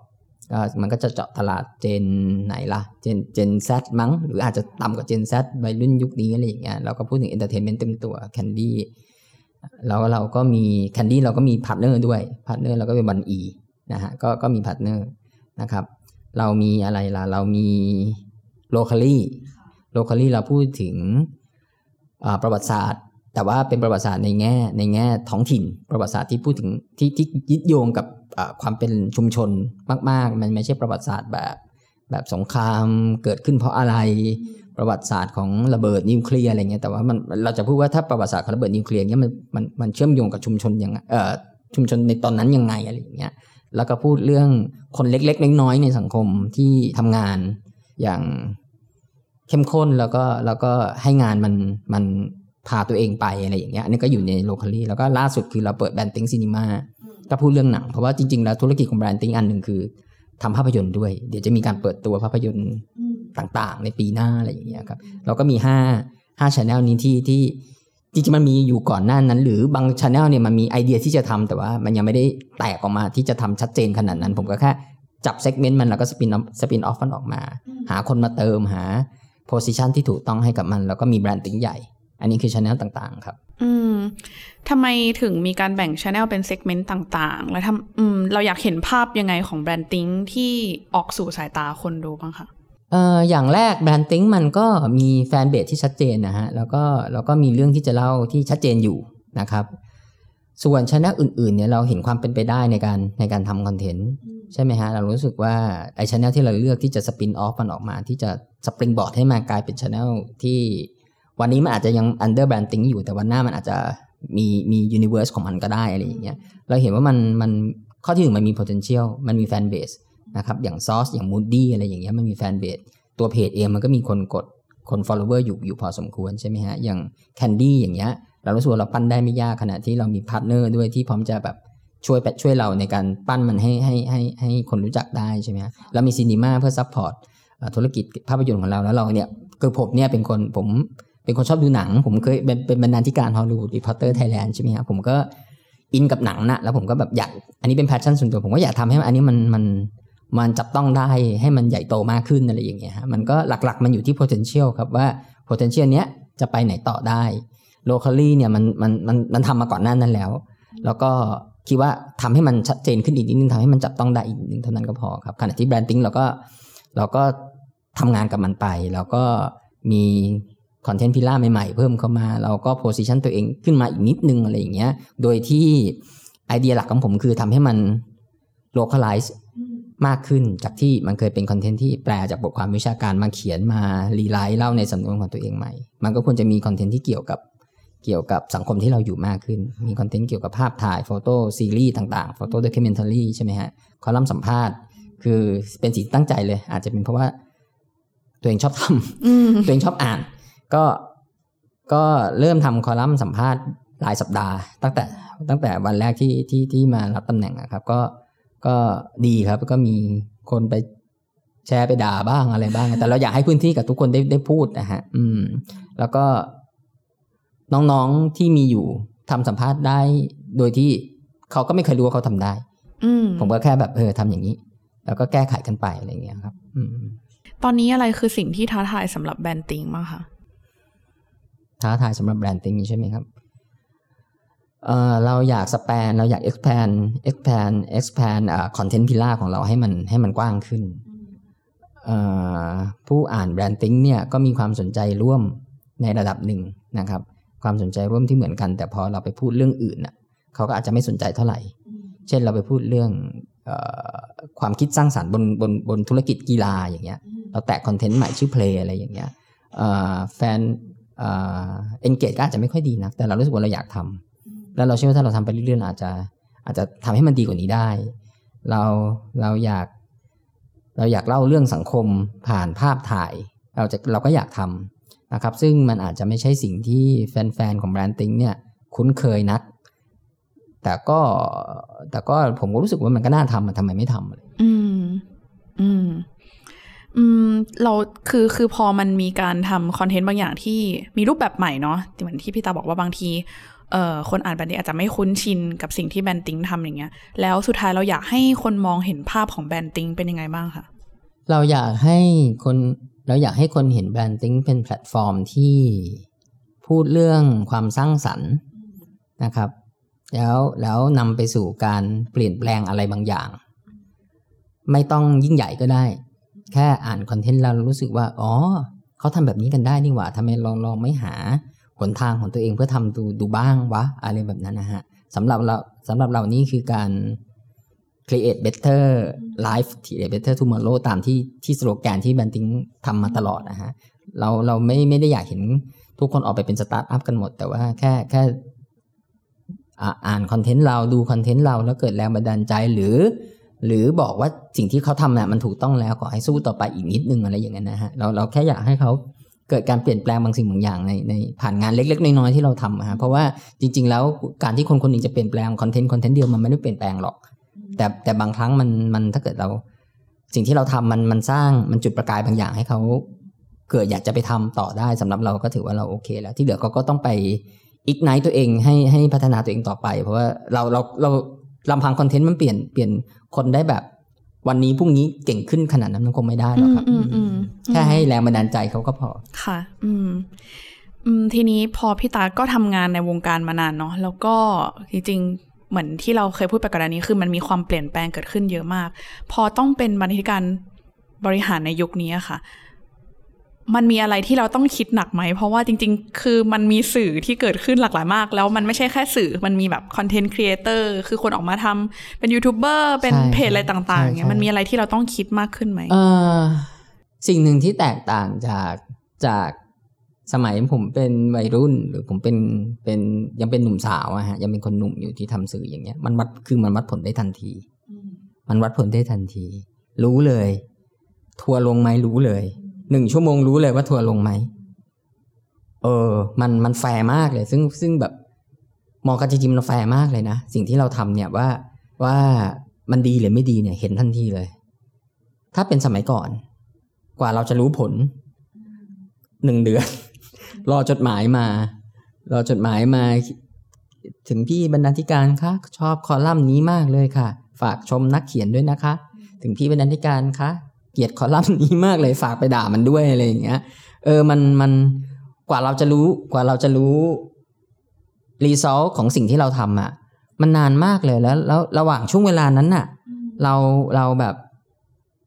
ก็มันก็จะเจาะตลาด gen ไหนล่ะ gen Gen Z มั้ง หรืออาจจะต่ำกว่า Gen Z วัยรุ่นยุคนี้อะไรอย่างเงี้ยเราก็พูดถึง entertainment เต็มตัวแคนดี้ แล้วเราก็มีแคนดี้เราก็มีพาร์ทเนอร์ด้วยพาร์ทเนอร์เราก็เป็นวันอีนะฮะก็ก็มีพาร์ทเนอร์นะครับ เรามีอะไรล่ะ เรามี Locally Locally เราพูดถึงประวัติศาสตร์ แต่ว่าเป็นประวัติศาสตร์ในแง่ในแง่ท้องถิ่น ประวัติศาสตร์ที่พูดถึงที่ที่ยึดโยงกับความเป็นชุมชนมาก ๆ มันไม่ใช่ประวัติศาสตร์แบบ แบบสงครามเกิดขึ้นเพราะอะไร ประวัติศาสตร์ของระเบิดนิวเคลียร์อะไรเงี้ยแต่ว่ามันเราจะพูดว่าถ้าประวัติศาสตร์ของระเบิดนิวเคลียร์เนี้ยมันมันมันเชื่อมโยงกับชุมชนยังไงเอ่อชุมชนในตอนนั้นยังไงอะไรอย่างเงี้ยแล้วก็พูดเรื่องคนเล็กๆน้อยๆในสังคมที่ทำงานอย่างเข้มข้นแล้วก็แล้วก็ให้งานมันมันพาตัวเองไปอะไรอย่างเงี้ยอันนี้ก็อยู่ใน Locally แล้วก็ล่าสุดคือเราเปิด Brandthink Cinema ก็พูดเรื่องหนัง เพราะว่าจริงๆแล้วธุรกิจของ Brandthink อันหนึ่งคือทำภาพยนตร์ด้วย เดี๋ยวจะมีการเปิดตัวภาพยนตร์ ต่างๆ ในปีหน้าอะไรอย่างเงี้ยครับเราก็มีห้าห้า channel นี้ที่ที่จริงๆมันมีอยู่ก่อนหน้านั้น หรือบาง channel เนี่ยมันมีไอเดียที่จะทำแต่ว่ามันยังไม่ได้แตกออกมาที่จะทำชัดเจนขนาดนั้น ผมก็แค่จับ segment มันแล้วก็ spin spin-off มันออกมา หาคนมาเติมหา position ที่ถูกต้องให้กับมัน แล้วก็มี Brandthink ใหญ่ อันนี้คือ channel ต่างๆครับ อืมทำไมถึงมีการแบ่ง channel เป็น segment ต่างๆ แล้วทำอืมเราอยากเห็นภาพยังไงของ Brandthink ที่ออกสู่สายตาคนดูบ้างคะ เอ่ออย่างแรก Brandthink มันก็มี fanbase ที่ชัดเจนนะฮะแล้วก็แล้วก็มีเรื่องที่จะเล่าที่ชัดเจนอยู่นะครับ ส่วน channel อื่นๆเนี่ยเราเห็นความเป็นไปได้ในการในการทำคอนเทนต์ใช่ไหมฮะ เรารู้สึกว่าไอ channel ที่เราเลือกที่จะ spin-off มันออกมา ที่จะ springboard ให้มากลายเป็น channel ที่วันนี้มันอาจจะยัง under Brandthink อยู่แต่วันหน้ามันอาจจะมีมี universe ของมันก็ได้อะไรอย่างเงี้ยเราเห็นว่ามันมันข้อที่หนึ่งมันมี potential มันมี fanbase นะครับอย่างซอสอย่างมูดดี้อะไรอย่างเงี้ยมันมี fanbase ตัวเพจเองมันก็มีคนกดคน follower อยู่อยู่พอสมควรใช่ไหมฮะอย่างแคนดี้อย่างเงี้ยเรารู้สึกว่าเราปั้นได้ไม่ยากขณะที่เรามีพาร์ทเนอร์ด้วยที่พร้อมจะแบบช่วยช่วยเราในการปั้นมันให้ให้ให้ให้คนรู้จักได้ใช่ไหมฮะเรามี Cinema เพื่อ support ธุรกิจภาพยนตร์ของเราแล้วเราเนี่ยคือผมเนี่ยเป็นคนผมเป็นคนชอบดูหนัง ผมเคยเป็นเป็นบรรณาธิการ Hollywood Reporter Thailand ใช่ไหมฮะผมก็อินกับหนังนะแล้วผมก็แบบอยากอันนี้เป็น passion ส่วนตัวผมก็อยากทำให้อันนี้มันมัน มันจับต้องได้ให้มันใหญ่โตมากขึ้นอะไรอย่างเงี้ยฮะมันก็หลักๆมันอยู่ที่ potential ครับว่า potential เนี้ยจะไปไหนต่อได้ Locally เนี่ยมันมันมันมันทำมาก่อนหน้านั้นแล้ว แล้วก็คิดว่าทำให้มันชัดเจนขึ้นอีกนิดนึงทำให้มันจับต้องได้อีกนิดนึงเท่านั้นก็พอครับขณะที่ Brandthink เราก็เราก็ทำงานกับมันไป แล้วก็มี content pillar ใหม่ๆ เพิ่มเข้ามา เราก็ position ตัวเองขึ้นมาอีกนิดนึงอะไรอย่างเงี้ย โดยที่ไอเดียหลักของผมคือทำให้มัน localize มากขึ้นจากที่มันเคยเป็นคอนเทนต์ที่แปลจากบทความวิชาการมาเขียนมาrewrite เล่าในสำนวนของตัวเองใหม่ มันก็ควรจะมีคอนเทนต์ที่เกี่ยวกับเกี่ยวกับสังคมที่เราอยู่มากขึ้น มีคอนเทนต์เกี่ยวกับภาพถ่าย photo series ต่างๆ photo documentary ใช่ไหมฮะคอลัมน์สัมภาษณ์ คือเป็นสิ่งตั้งใจเลย อาจจะเป็นเพราะว่า ตัวเองชอบทำตัวเองชอบอ่าน ก็ก็เริ่มทำคอลัมน์สัมภาษณ์รายสัปดาห์ ตั้งแต่ตั้งแต่วันแรกที่ที่ที่มารับตำแหน่งนะครับ ก็ ก็ดีครับก็มีคนไปแชร์ไปด่าบ้างอะไรบ้าง แต่เราอยากให้พื้นที่กับทุกคนได้ได้พูดนะฮะ อืม แล้วก็น้องๆที่มีอยู่ทำสัมภาษณ์ได้ โดยที่เขาก็ไม่เคยรู้ว่าเขาทำได้ อืผมก็แค่แบบเออทำอย่างนี้ แล้วก็แก้ไขกันไปอะไรเงี้ยครับ อืม ตอนนี้อะไรคือสิ่งที่ท้าทายสำหรับแบรนด์ติงบ้างคะท้าทายสำหรับแบรนด์ติงใช่ไหมครับ เออเราอยาก span เราอยาก expand expand expand อ่า content pillar ของเราให้มันให้มันกว้างขึ้น ผู้อ่าน Brandthink เนี่ยก็มีความสนใจร่วมในระดับหนึ่งนะครับ ความสนใจร่วมที่เหมือนกัน แต่พอเราไปพูดเรื่องอื่นน่ะเขาก็อาจจะไม่สนใจเท่าไหร่ เช่นเราไปพูดเรื่องอ่าความคิดสร้างสรรค์บนบนบนธุรกิจกีฬาอย่างเงี้ย เราแตะคอนเทนต์ใหม่ชื่อ Play อะไรอย่างเงี้ยแฟนเอ็นเกจก็อาจจะไม่ค่อยดีนะแต่เรารู้สึกว่าเราอยากทำ แล้วเราเชื่อว่าถ้าเราทำไปเรื่อยๆอาจจะอาจจะทำให้มันดีกว่านี้ได้ เราเราอยาก เราอยากเล่าเรื่องสังคมผ่านภาพถ่าย เราจะเราก็อยากทำนะครับ ซึ่งมันอาจจะไม่ใช่สิ่งที่แฟนๆของแบรนด์ติ้งเนี่ยคุ้นเคยนัก แต่ก็แต่ก็ผมก็รู้สึกว่ามันก็น่าทำมันทำไมไม่ทำเลยอืม อืมอืมเราคือคือพอมันมีการทำคอนเทนต์บางอย่างที่มีรูปแบบใหม่เนาะเหมือนที่พี่ตาบอกว่าบางที คนอ่าน Brandthink อาจจะไม่คุ้นชินกับสิ่งที่ Brandthink ทำอย่างเงี้ย แล้วสุดท้ายเราอยากให้คนมองเห็นภาพของ Brandthink เป็นยังไงบ้างคะเราอยากให้คนเราอยากให้คนเห็น Brandthink เป็นแพลตฟอร์มที่พูดเรื่องความสร้างสรรค์นะครับ แล้วแล้วนำไปสู่การเปลี่ยนแปลงอะไรบางอย่าง ไม่ต้องยิ่งใหญ่ก็ได้ แค่อ่านคอนเทนต์เรารู้สึกว่า อ๋อเขาทำแบบนี้กันได้นี่หว่าทำไมลองลองไม่หา หนทางของตัวเองเพื่อทำดูดูบ้างวะอะไรแบบนั้นนะฮะสำหรับเราสำหรับเรานี่คือการ create better life create better tomorrow ตามที่ที่สโลแกนที่แบนติงทำมาตลอดนะฮะเราเราไม่ไม่ได้อยากเห็นทุกคนออกไปเป็นสตาร์ทอัพกันหมด แต่ว่าแค่แค่อ่านคอนเทนต์เราดูคอนเทนต์เราแล้วเกิดแรงบันดาลใจหรือ หรือบอกว่าสิ่งที่เขาทำเนี่ยมันถูกต้องแล้วขอให้สู้ต่อไปอีกนิดนึงอะไรอย่างเงี้ยนะฮะเราเราแค่อยากให้เขา เกิดการเปลี่ยนแปลงบางสิ่งบางอย่างในในผ่านงานเล็ก ๆ น้อยๆที่เราทำฮะเพราะว่าจริง ๆ แล้วการที่คนคนหนึ่งจะเปลี่ยนแปลงคอนเทนต์คอนเทนต์เดียวมันไม่ได้เปลี่ยนแปลงหรอก แต่แต่บางครั้งมันมันถ้าเกิดเรา สิ่งที่เราทำมันมันสร้างมันจุดประกายบางอย่างให้เขาเกิดอยากจะไปทำต่อได้สำหรับเราก็ถือว่าเราโอเค แล้วที่เหลือก็ก็ต้องไปอีกไนตัวเองให้ให้พัฒนาตัวเองต่อไป เพราะว่าเราเราเราลำพังคอนเทนต์มันเปลี่ยนเปลี่ยนคนได้แบบ วันนี้พรุ่งนี้เก่งขึ้นขนาดนั้นมันคงไม่ได้หรอกครับแค่ให้แรงบันดาลใจเขาก็พอ ค่ะอืมอืมทีนี้พอพี่ตาก็ทำงานในวงการมานานเนาะแล้วก็จริงๆเหมือนที่เราเคยพูดไปก่อนนี้คือมันมีความเปลี่ยนแปลงเกิดขึ้นเยอะมาก พอต้องเป็นบรรณาธิการบริหารในยุคนี้ค่ะ มันมีอะไรที่เราต้องคิดหนักไหม เพราะว่าจริง ๆ คือมันมีสื่อที่เกิดขึ้นหลากหลายมาก แล้วมันไม่ใช่แค่สื่อ มันมีแบบ content creator คือคนออกมาทำเป็นยูทูบเบอร์ เป็นเพจอะไรต่างๆเนี่ยมันมีอะไรที่เราต้องคิดมากขึ้นไหม เอเออสิ่งหนึ่งที่แตกต่างจากจากสมัยผมเป็นวัยรุ่น หรือผมเป็นเป็นยังเป็นหนุ่มสาวอะฮะยังเป็นคนหนุ่มอยู่ที่ทำสื่ออย่างเงี้ย มันวัดคือมันวัดผลได้ทันที มันวัดผลได้ทันที รู้เลย ทัวลงไหมรู้เลย หนึ่งชั่วโมงรู้เลยว่าทัวลงไหม เออ มันมันแฟร์มากเลย ซึ่งซึ่งแบบมองกันจริงๆมันแฟร์มากเลยนะ สิ่งที่เราทำเนี่ยว่าว่ามันดีหรือไม่ดีเนี่ย เห็นทันทีเลย ถ้าเป็นสมัยก่อน กว่าเราจะรู้ผลหนึ่งเดือน รอจดหมายมา รอจดหมายมาถึงพี่บรรณาธิการคะชอบคอลัมน์นี้มากเลยค่ะ ฝากชมนักเขียนด้วยนะคะ ถึงพี่บรรณาธิการคะเก ลียดคอลัมน์นี้มากเลยฝากไปด่ามันด้วยอะไรอย่างเงี้ย เออมันมันกว่าเราจะรู้กว่าเราจะรู้ result ของสิ่งที่เราทำอะ มันนานมากเลยแล้วแล้วระหว่างช่วงเวลานั้นน่ะ เราเราแบบ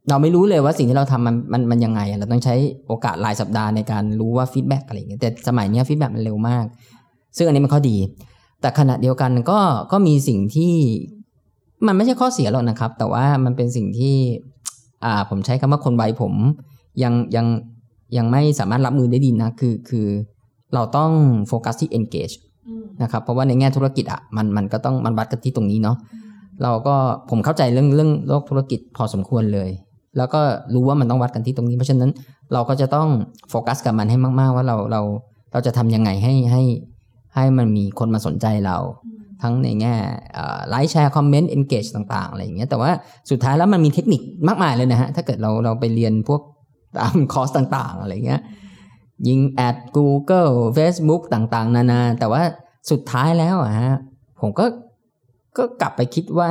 เราไม่รู้เลยว่าสิ่งที่เราทำมันมันมันยังไงเราต้องใช้โอกาสรายสัปดาห์ในการรู้ว่า feedback อะไรอย่างเงี้ยแต่สมัยนี้ feedback มันเร็วมาก ซึ่งอันนี้มันข้อดี แต่ขณะเดียวกันก็ก็มีสิ่งที่ มันไม่ใช่ข้อเสียหรอกนะครับ แต่ว่ามันเป็นสิ่งที่ อ่าผมใช้คำว่าคนวัยผมยังยังยังไม่สามารถรับมือได้ดีนะคือคือเราต้องโฟกัสที่ engage นะครับเพราะว่าในแง่ธุรกิจอะมันมันก็ต้องมันวัดกันที่ตรงนี้เนาะเราก็ผมเข้าใจเรื่องเรื่องโลกธุรกิจพอสมควรเลย แล้วก็รู้ว่ามันต้องวัดกันที่ตรงนี้ เพราะฉะนั้นเราก็จะต้องโฟกัสกับมันให้มาก ๆ ว่าเราเราเราจะทำยังไงให้ให้ให้มันมีคนมาสนใจเรา ทั้งในแง่ไลค์แชร์คอมเมนต์ engage ต่างๆอะไรอย่างเงี้ยแต่ว่าสุดท้ายแล้วมันมีเทคนิคมากมายเลยนะฮะ ถ้าเกิดเราเราไปเรียนพวกตามคอร์สต่างๆ อะไรเงี้ยยิง ad Google Facebook ต่างๆ นานา แต่ว่าสุดท้ายแล้วอะฮะผมก็ก็กลับไปคิดว่า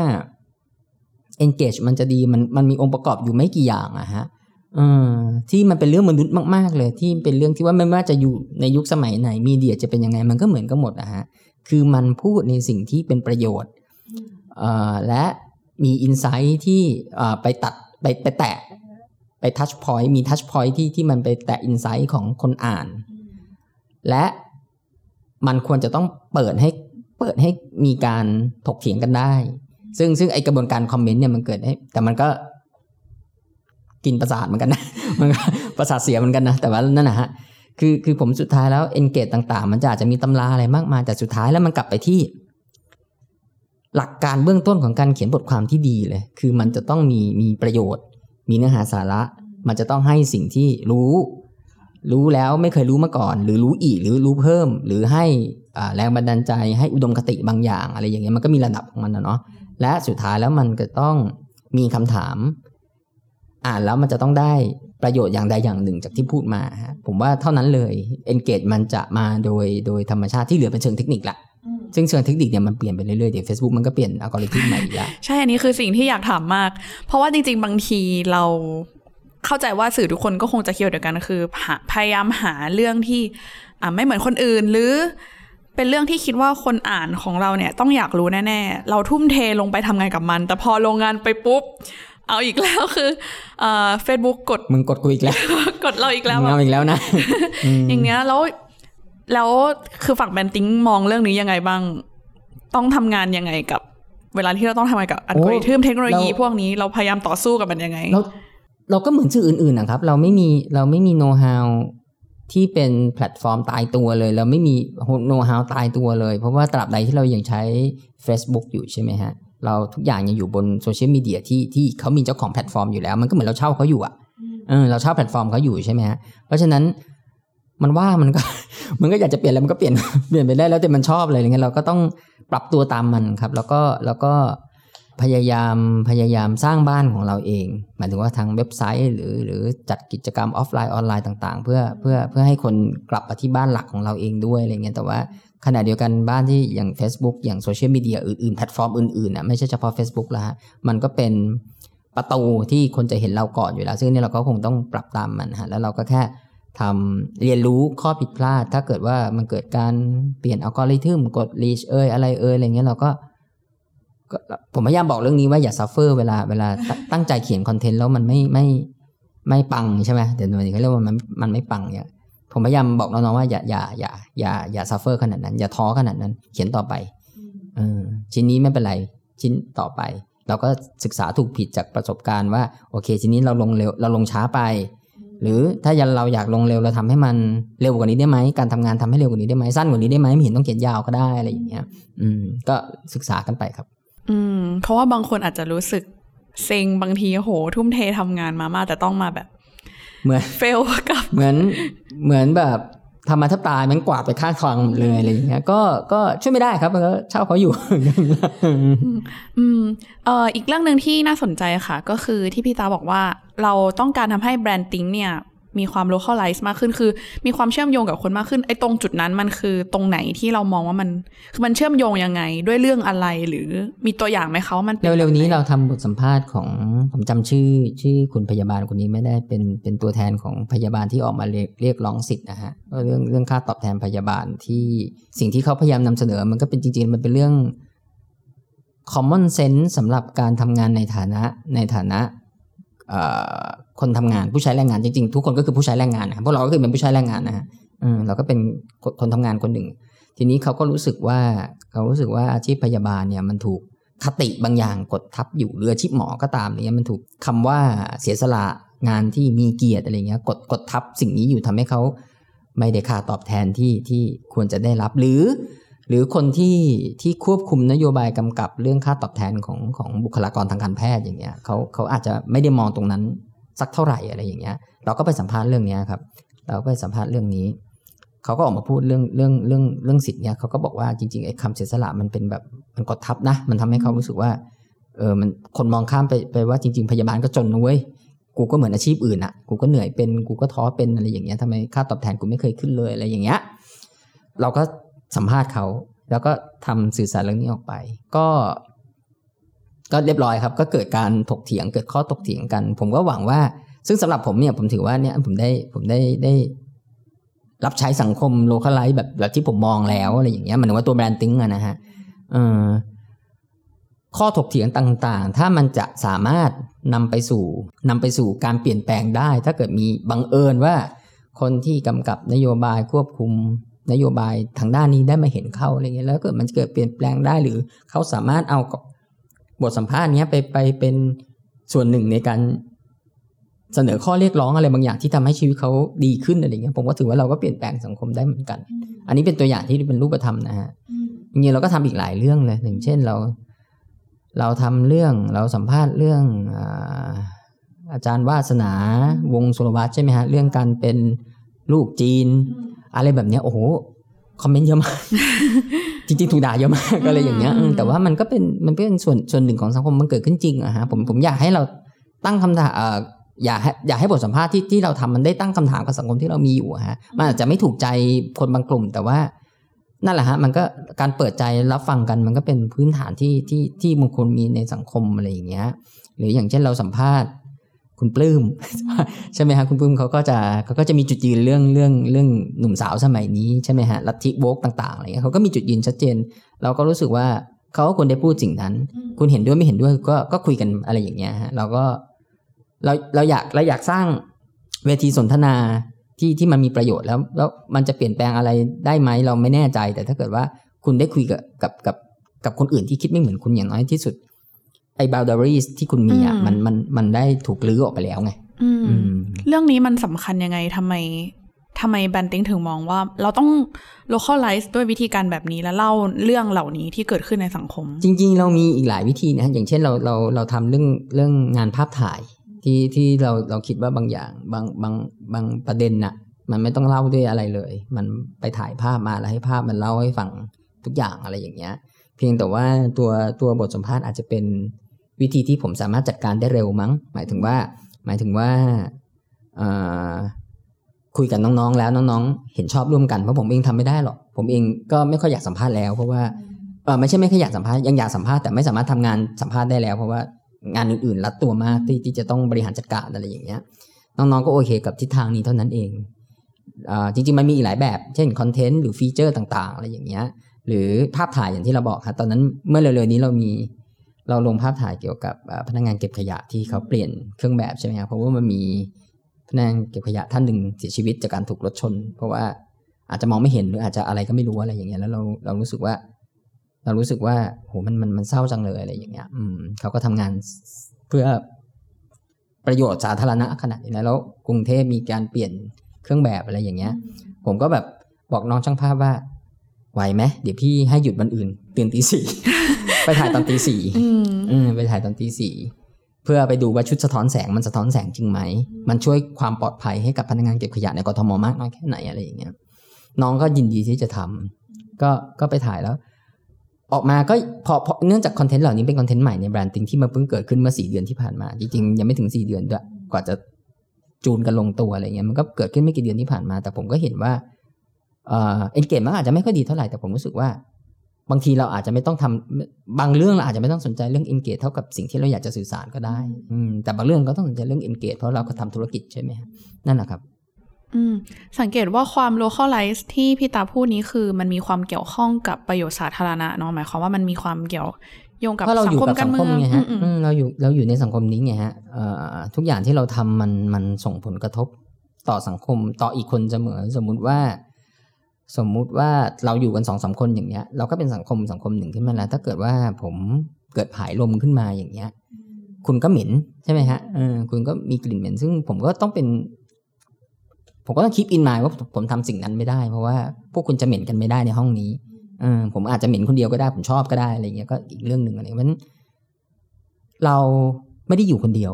engage มันจะดีมันมันมีองค์ประกอบอยู่ไม่กี่อย่างอะฮะที่มันเป็นเรื่องมนุษย์มาก ๆ เลย ที่เป็นเรื่องที่ว่าไม่ว่าจะอยู่ในยุคสมัยไหน media จะเป็นยังไงมันก็เหมือนกันหมดอะฮะ คือมันพูดในสิ่งที่เป็นประโยชน์และมี insight ที่ไปตัดไปไปแตะไป touchpoint มี touchpoint ที่ที่มันไปแตะ insight ของคนอ่าน และมันควรจะต้องเปิดให้เปิดให้มีการถกเถียงกันได้ ซึ่งซึ่งไอกระบวนการคอมเมนต์เนี่ยมันเกิดให้แต่มันก็กินประสาทเหมือนกันนะมันก็ประสาทเสียเหมือนกันนะแต่ว่านั่นนะฮะ คือคือผมสุดท้ายแล้วเอนเกตต่าง ๆ มันจะอาจจะมีตำราอะไรมากมายแต่สุดท้ายแล้วมันกลับไปที่ หลักการเบื้องต้นของการเขียนบทความที่ดีเลย คือมันจะต้องมีมีประโยชน์ มีเนื้อหาสาระ มันจะต้องให้สิ่งที่รู้ รู้แล้วไม่เคยรู้มาก่อน หรือรู้อีกหรือรู้เพิ่ม หรือให้แรงบันดาลใจให้อุดมคติบางอย่าง อะไรอย่างเงี้ยมันก็มีระดับของมันนะเนาะและสุดท้ายแล้วมันก็ต้องมีคำถาม อ่านแล้วมันจะต้องได้ ประโยชน์อย่างใดอย่างหนึ่งจากที่พูดมาฮะผมว่าเท่านั้นเลย engage มันจะมาโดยโดยธรรมชาติที่เหลือเป็นเชิงเทคนิคละซึ่งเชิงเทคนิคเนี่ยมันเปลี่ยนไปเรื่อยๆเดี๋ยว Facebook มันก็เปลี่ยนอัลกอริทึมใหม่ละใช่ อันนี้คือสิ่งที่อยากถามมาก เพราะว่าจริง ๆ บางทีเราเข้าใจว่าสื่อทุกคนก็คงจะคิดเดียวกันคือพยายามหาเรื่องที่อ่าไม่เหมือนคนอื่นหรือเป็นเรื่องที่คิดว่าคนอ่านของเราเนี่ยต้องอยากรู้แน่ ๆ เราทุ่มเทลงไปทำงานกับมัน แต่พอลงงานไปปุ๊บ เอาอีกแล้วคือเฟซบุ๊กกดมึงกดกูอีกแล้ว กดเราอีกแล้วเอาอีกแล้วนะ อย่างเงี้ยแล้วแล้วคือฝั่งแบนติ้งมองเรื่องนี้ยังไงบ้าง ต้องทำงานยังไงกับ เวลาที่เราต้องทำงานกับอัลกอริทึมเทคโนโลยีพวกนี้เราพยายามต่อสู้กับมันยังไง เราเราก็เหมือนสื่ออื่นๆนะครับ เราไม่มีเราไม่มีโน้ตฮาวที่เป็นแพลตฟอร์มตายตัวเลย เราไม่มีโน้ตฮาวตายตัวเลย เพราะว่าตราบใดที่เรายังใช้ Facebook อยู่ใช่ไหมฮะ เราทุกอย่างยังอยู่บนโซเชียลมีเดียที่ที่เขามีเจ้าของแพลตฟอร์มอยู่แล้ว มันก็เหมือนเราเช่าเขาอยู่อะเออเราเช่าแพลตฟอร์มเขาอยู่ใช่ไหมฮะเพราะฉะนั้นมันว่ามันก็มันก็อยากจะเปลี่ยนแล้วมันก็เปลี่ยนเปลี่ยนไปได้แล้วแต่มันชอบอะไรอย่างเงี้ยเราก็ต้องปรับตัวตามมันครับ แล้วก็แล้วก็พยายามพยายามสร้างบ้านของเราเอง หมายถึงว่าทางเว็บไซต์ หรือหรือจัดกิจกรรมออฟไลน์ออนไลน์ต่าง ๆ เพื่อเพื่อเพื่อให้คนกลับมาที่บ้านหลักของเราเองด้วยอะไรเงี้ยแต่ว่า ขณะเดียวกันบ้านที่อย่าง Facebook อย่างโซเชียลมีเดียอื่นๆ แพลตฟอร์มอื่นๆนะไม่ใช่เฉพาะ Facebook แล้วฮะมันก็เป็นประตูที่คนจะเห็นเราก่อนอยู่แล้ว ซึ่งนี่เราก็คงต้องปรับตามมันฮะแล้วเราก็แค่ทำเรียนรู้ข้อผิดพลาด ถ้าเกิดว่ามันเกิดการเปลี่ยนอัลกอริทึมกด reach เอยอะไรเอยอะไรเงี้ยเราก็ผมพยายามบอกเรื่องนี้ว่าอย่า suffer เวลาเวลาตั้งใจเขียนคอนเทนต์แล้วมันไม่ไม่ไม่ปังใช่ไหมเดี๋ยวนี้เขาเรียกว่ามันมันไม่ปังเนี่ย ผมพยายามบอกน้องๆว่าอย่าอย่าอย่าอย่าอย่า suffer ขนาดนั้น อย่าท้อขนาดนั้น เขียนต่อไปเออชิ้นนี้ไม่เป็นไรชิ้นต่อไป เราก็ศึกษาถูกผิดจากประสบการณ์ว่าโอเค ชิ้นนี้เราลงเร็วเราลงช้าไป หรือถ้าเราอยากลงเร็วเราทำให้มันเร็วกว่านี้ได้ไหมการทำงานทำให้เร็วกว่านี้ได้ไหมสั้นกว่านี้ได้ไหมไม่เห็นต้องเขียนยาวก็ได้อะไรอย่างเงี้ย อืม ก็ศึกษากันไปครับ อืม เพราะว่าบางคนอาจจะรู้สึกเซ็งบางทีโหทุ่มเททำงานมามากแต่ต้องมาแบบ เหมือนเฟลกับเหมือนเหมือนแบบทำมาทับตายมันกวาดไปข้างทางเลยอะไรอย่างเงี้ย ก็ก็ช่วยไม่ได้ครับก็เช่าเขาอยู่ อืมเอ่ออีกเรื่องหนึ่งที่น่าสนใจค่ะ ก็คือที่พี่ตาบอกว่าเราต้องการทำให้แบรนดิ้งเนี่ย มีความ localize มากขึ้น คือ มีความเชื่อมโยงกับคนมากขึ้นไอ้ตรงจุดนั้นมันคือตรงไหนที่เรามองว่ามันคือมันเชื่อมโยงยังไงด้วยเรื่องอะไรหรือมีตัวอย่างไหมคะว่ามันเร็วๆนี้เราทำบทสัมภาษณ์ของผมจำชื่อชื่อคุณพยาบาลคนนี้ไม่ได้เป็นเป็นตัวแทนของพยาบาลที่ออกมาเรียกเรียกร้องสิทธิ์นะฮะเรื่องเรื่องค่าตอบแทนพยาบาลที่สิ่งที่เขาพยายามนำเสนอ มันก็เป็นจริงๆมันเป็นเรื่อง common sense สำหรับการทำงานในฐานะในฐานะ คนทำงานผู้ใช้แรงงานจริงๆ ทุกคนก็คือผู้ใช้แรงงานนะพวกเราก็คือเป็นผู้ใช้แรงงานนะฮะเราก็เป็นคนทำงานคนหนึ่ง ทีนี้เขาก็รู้สึกว่าเขารู้สึกว่าอาชีพพยาบาลเนี่ยมันถูกคติบางอย่างกดทับอยู่เรืออาชีพหมอก็ตามเนี่ยมันถูกคำว่าเสียสละงานที่มีเกียรติอะไรเงี้ยกดกดทับสิ่งนี้อยู่ทำให้เขาไม่ได้ค่าตอบแทนที่ที่ควรจะได้รับหรือ หรือคนที่ที่ควบคุมนโยบายกำกับเรื่องค่าตอบแทนของของบุคลากรทางการแพทย์อย่างเงี้ยเขาเขาอาจจะไม่ได้มองตรงนั้นสักเท่าไหร่อะไรอย่างเงี้ย เราก็ไปสัมภาษณ์เรื่องนี้ครับ เราก็ไปสัมภาษณ์เรื่องนี้เขาก็ออกมาพูดเรื่องเรื่องเรื่องเรื่องสิทธิ์เนี่ยเขาก็บอกว่าจริงๆไอ้คำเสียสละมันเป็นแบบมันกดทับนะ มันทำให้เขารู้สึกว่าเออมันคนมองข้ามไปไปว่าจริง ๆ พยาบาลก็จนนะเว้ยกูก็เหมือนอาชีพอื่นอะกูก็เหนื่อยเป็นกูก็ท้อเป็นอะไรอย่างเงี้ยทำไมค่าตอบแทนกูไม่เคยขึ้นเลยอะไรอย่างเงี้ย เราก็ สัมภาษณ์เขา แล้วก็ทำสื่อสารเรื่องนี้ออกไป ก็ ก็เรียบร้อยครับ ก็เกิดการถกเถียงเกิดข้อถกเถียงกัน ผมก็หวังว่า ซึ่งสำหรับผมเนี่ยผมถือว่าเนี่ยผมได้ผมได้ได้รับใช้สังคม localize แบบแบบที่ผมมองแล้วอะไรอย่างเงี้ยมันถึงว่าตัว Brandthink อะนะฮะข้อถกเถียงต่างๆ ถ้ามันจะสามารถนำไปสู่นำไปสู่การเปลี่ยนแปลงได้ ถ้าเกิดมีบังเอิญว่า คนที่กำกับนโยบายควบคุม นโยบายทางด้านนี้ได้มาเห็นเขาอะไรเงี้ยแล้วเกิดมันเกิดเปลี่ยนแปลงได้หรือเขาสามารถเอาบทสัมภาษณ์เนี้ยไปไปเป็นส่วนหนึ่งในการเสนอข้อเรียกร้องอะไรบางอย่างที่ทำให้ชีวิตเขาดีขึ้นอะไรเงี้ยผมก็ถือว่าเราก็เปลี่ยนแปลงสังคมได้เหมือนกัน อันนี้เป็นตัวอย่างที่เป็นรูปธรรมนะฮะจริงๆเราก็ทำอีกหลายเรื่องเลยอย่างเช่นเรา เราทำเรื่องเราสัมภาษณ์เรื่องอาจารย์วาสนาวงสุรวัตรใช่ไหมฮะเรื่องการเป็นลูกจีน อะไรแบบเนี้ยโอ้โหคอมเมนต์เยอะมาก จริงๆ ถูกด่าเยอะมากก็เลยอย่างเงี้ยแต่ว่ามันก็เป็นมันเป็นส่วนส่วนหนึ่งของสังคมมันเกิดขึ้นจริงอะฮะผมผมอยากให้เราตั้งคำถามเอ่ออยากให้อยากให้บทสัมภาษณ์ที่ที่เราทำมันได้ตั้งคำถามกับสังคมที่เรามีอยู่ฮะมันอาจจะไม่ถูกใจคนบางกลุ่ม แต่ว่านั่นแหละฮะ มันก็การเปิดใจรับฟังกันมันก็เป็นพื้นฐานที่ที่ที่มงคลมีในสังคมอะไรอย่างเงี้ย หรืออย่างเช่นเราสัมภาษณ์ คุณปลื้มใช่ไหมฮะคุณปลื้มเขาก็จะเขาก็จะมีจุดยืนเรื่องเรื่องเรื่องหนุ่มสาวสมัยนี้ใช่ไหมฮะลัทธิโวกต่างๆอะไรเงี้ยเขาก็มีจุดยืนชัดเจน เราก็รู้สึกว่าเขาก็ควรได้พูดสิ่งนั้น คุณเห็นด้วยไม่เห็นด้วยก็ก็คุยกันอะไรอย่างเงี้ยฮะเราก็เราเราอยากเราอยากสร้างเวทีสนทนาที่ที่มันมีประโยชน์แล้ว แล้วมันจะเปลี่ยนแปลงอะไรได้ไหมเราไม่แน่ใจ แต่ถ้าเกิดว่าคุณได้คุยกับกับกับกับคนอื่นที่คิดไม่เหมือนคุณอย่างน้อยที่สุด ไอ้บาวดารีสที่คุณมีอะมันมันมันได้ถูกลื้อออกไปแล้วไงเรื่องนี้มันสำคัญยังไงทำไมทำไมแบนติงถึงมองว่า เราต้อง localize ด้วยวิธีการแบบนี้แล้วเล่าเรื่องเหล่านี้ที่เกิดขึ้นในสังคม จริง ๆ เรามีอีกหลายวิธีนะอย่างเช่นเราเราเราทำเรื่องเรื่องงานภาพถ่ายที่ที่เราเราคิดว่าบางอย่างบางบางบางประเด็นน่ะ มันไม่ต้องเล่าด้วยอะไรเลย มันไปถ่ายภาพมาแล้วให้ภาพมันเล่าให้ฟังทุกอย่างอะไรอย่างเงี้ย เพียงแต่ว่าตัวตัวบทสัมภาษณ์อาจจะเป็น วิธีที่ผมสามารถจัดการได้เร็วมั้ง หมายถึงว่า หมายถึงว่าคุยกับน้องๆ แล้วน้องๆ เห็นชอบร่วมกันเพราะผมเองทำไม่ได้หรอก ผมเองก็ไม่ค่อยอยากสัมภาษณ์แล้ว เพราะว่าเออไม่ใช่ไม่ค่อยอยากสัมภาษณ์ยังอยากสัมภาษณ์แต่ไม่สามารถทำงานสัมภาษณ์ได้แล้ว เพราะว่างานอื่นๆรัดตัวมากที่ที่จะต้องบริหารจัดการอะไรอย่างเงี้ย น้องๆ ก็โอเคกับทิศทางนี้เท่านั้นเองอจริงๆมันมีอีกหลายแบบ เช่นคอนเทนต์หรือฟีเจอร์ต่างๆ อะไรอย่างเงี้ย หรือภาพถ่ายอย่างที่เราบอกครับตอนนั้นเมื่อเร็วๆนี้เรามี เราลงภาพถ่ายเกี่ยวกับพนักงานเก็บขยะที่เขาเปลี่ยนเครื่องแบบใช่ไหมครับเพราะว่ามันมีพนักงานเก็บขยะท่านหนึ่งเสียชีวิตจากการถูกรถชน เพราะว่าอาจจะมองไม่เห็นหรืออาจจะอะไรก็ไม่รู้อะไรอย่างเงี้ยแล้วเราเรารู้สึกว่า เรารู้สึกว่าโหมันมันมันเศร้าจังเลยอะไรอย่างเงี้ย อืมเขาก็ทำงานเพื่อประโยชน์สาธารณะขนาดนี้แล้ว กรุงเทพมีการเปลี่ยนเครื่องแบบอะไรอย่างเงี้ย ผมก็แบบบอกน้องช่างภาพว่าไหวไหมเดี๋ยวพี่ให้หยุดวันอื่นตื่นตีสี่ ไปถ่ายตอนตีสี่ไปถ่ายตอนตีสี่เพื่อไปดูว่าชุดสะท้อนแสงมันสะท้อนแสงจริงไหม มันช่วยความปลอดภัยให้กับพนักงานเก็บขยะในกรทมมากน้อยแค่ไหนอะไรอย่างเงี้ย น้องก็ยินดีที่จะทำก็ก็ไปถ่ายแล้ว ออกมาก็พอพอเนื่องจากคอนเทนต์เหล่านี้เป็นคอนเทนต์ใหม่ใน Brandthink ที่มาเพิ่งเกิดขึ้นเมื่อสี่เดือนที่ผ่านมา จริงๆยังไม่ถึงสี่เดือนด้วยกว่าจะจูนกันลงตัวอะไรเงี้ยมันก็เกิดขึ้นไม่กี่เดือนที่ผ่านมา แต่ผมก็เห็นว่า engage มันอาจจะไม่ค่อยดีเท่าไหร่แต่ผมรู้สึกว่า บางทีเราอาจจะไม่ต้องทำบางเรื่องเราอาจจะไม่ต้องสนใจเรื่อง engage เท่ากับสิ่งที่เราอยากจะสื่อสารก็ได้ อืมแต่บางเรื่องก็ต้องสนใจเรื่อง engage เพราะเราก็ทำธุรกิจใช่ไหมนั่นแหละครับอืมสังเกตว่าความ localize ที่พี่ตาพูดนี้คือมันมีความเกี่ยวข้องกับประโยชน์สาธารณะเนาะหมายความว่ามันมีความเกี่ยวโยงกับสังคมการเมืองไงฮะเราอยู่เราอยู่ในสังคมนี้ไงฮะทุกอย่างที่เราทำมันมันส่งผลกระทบต่อสังคมต่ออีกคนเสมอสมมุติว่า สมมุติว่าเราอยู่กันสองสาคนอย่างเงี้ย เราก็เป็นสังคมสังคมหนึ่งขึ้นมาแล้ว ถ้าเกิดว่าผมเกิดผายลมขึ้นมาอย่างเงี้ย คุณก็เหม็นใช่ไหมฮะเออคุณก็มีกลิ่นเหม็น ซึ่งผมก็ต้องเป็น ผมก็ต้องคิดอินมายว่าผมทำสิ่งนั้นไม่ได้ เพราะว่าพวกคุณจะเหม็นกันไม่ได้ในห้องนี้อผมอาจจะเหม็นคนเดียวก็ได้ ผมชอบก็ได้อะไรเงี้ยก็อีกเรื่องหนึ่งอะไรเพราะฉะนั้นเราไม่ได้อยู่คนเดียว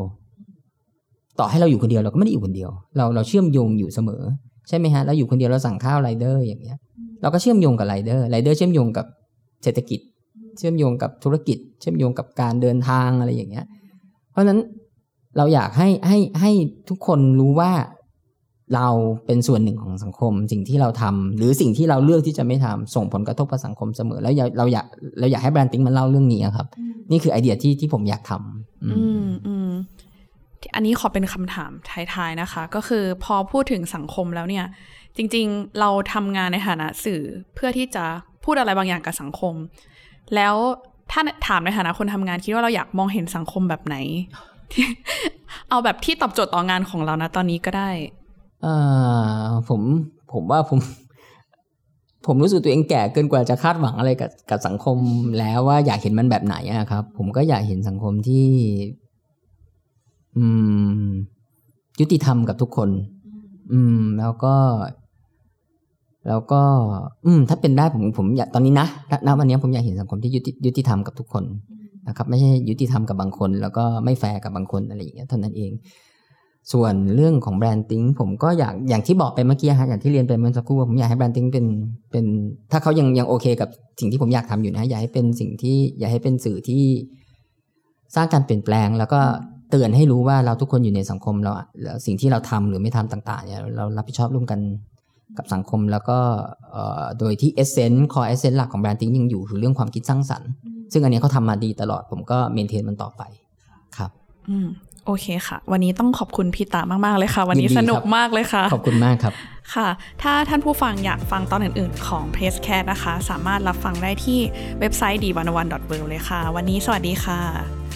ต่อให้เราอยู่คนเดียวเราก็ไม่ได้อยู่คนเดียว เราเราเชื่อมโยงอยู่เสมอ ใช่ไหมฮะเราอยู่คนเดียวเราสั่งข้าวไรเดอร์อย่างเงี้ยเราก็เชื่อมโยงกับไรเดอร์ไรเดอร์เชื่อมโยงกับเศรษฐกิจ เชื่อมโยงกับธุรกิจ เชื่อมโยงกับการเดินทางอะไรอย่างเงี้ย เพราะฉะนั้นเราอยากให้ให้ให้ทุกคนรู้ว่าเราเป็นส่วนหนึ่งของสังคม สิ่งที่เราทำหรือสิ่งที่เราเลือกที่จะไม่ทำส่งผลกระทบกับสังคมเสมอ แล้วเราอยากเราอยากให้แบรนด์ติ้งมันเล่าเรื่องนี้ครับ นี่คือไอเดียที่ที่ผมอยากทำอืมอืม อันนี้ขอเป็นคำถามท้ายๆนะคะ ก็คือพอพูดถึงสังคมแล้วเนี่ย จริงๆ เราทำงานในฐานะสื่อเพื่อที่จะพูดอะไรบางอย่างกับสังคม แล้วถ้าถามในฐานะคนทำงานคิดว่าเราอยากมองเห็นสังคมแบบไหน เอาแบบที่ตอบโจทย์ต่องานของเรานะตอนนี้ก็ได้อ่าผมผมว่าผม ผมรู้สึกตัวเองแก่เกินกว่าจะคาดหวังอะไรกับกับสังคมแล้วว่าอยากเห็นมันแบบไหนอะครับ ผมก็อยากเห็นสังคมที่ อืม ยุติธรรมกับทุกคน อืม แล้วก็ แล้วก็ อืม ถ้าเป็นได้ผมผมอยากตอนนี้นะณวันนี้ผมอยากเห็นสังคมที่ยุติยุติธรรมกับทุกคนนะครับ ไม่ใช่ยุติธรรมกับบางคน แล้วก็ไม่แฟร์กับบางคนอะไรอย่างเงี้ยเท่านั้นเอง ส่วนเรื่องของ Brandthink ผมก็อยากอย่างที่บอกไปเมื่อกี้ฮะอย่างที่เรียนไปเมื่อสักครู่ผมอยากให้ Brandthink เป็นเป็น ถ้าเขายังยังโอเค กับสิ่งที่ผมอยากทำอยู่นะอยากให้เป็นสิ่งที่อยากให้เป็นสื่อที่สร้างการเปลี่ยนแปลงแล้วก็ เตือนให้รู้ว่าเราทุกคนอยู่ในสังคมเราสิ่งที่เราทำหรือไม่ทำต่างๆเนี่ยเรารับผิดชอบร่วมกันกับสังคมแล้วก็โดยที่ essence core essence หลักของ Brandthink ยังอยู่คือเรื่องความคิดสร้างสรรค์ซึ่งอันนี้เขาทำมาดีตลอดผมก็ maintain มันต่อไปครับอืมโอเคค่ะ วันนี้ต้องขอบคุณพี่ตามาก ๆ เลยค่ะ วันนี้สนุกมากเลยค่ะ ขอบคุณมากครับค่ะ ถ้าท่านผู้ฟังอยากฟังตอนอื่น ๆ ของ p r e s s c a t นะคะ สามารถรับฟังได้ที่เว็บไซต์ d 1 1 w o r l d เลยค่ะ วันนี้สวัสดีค่ะ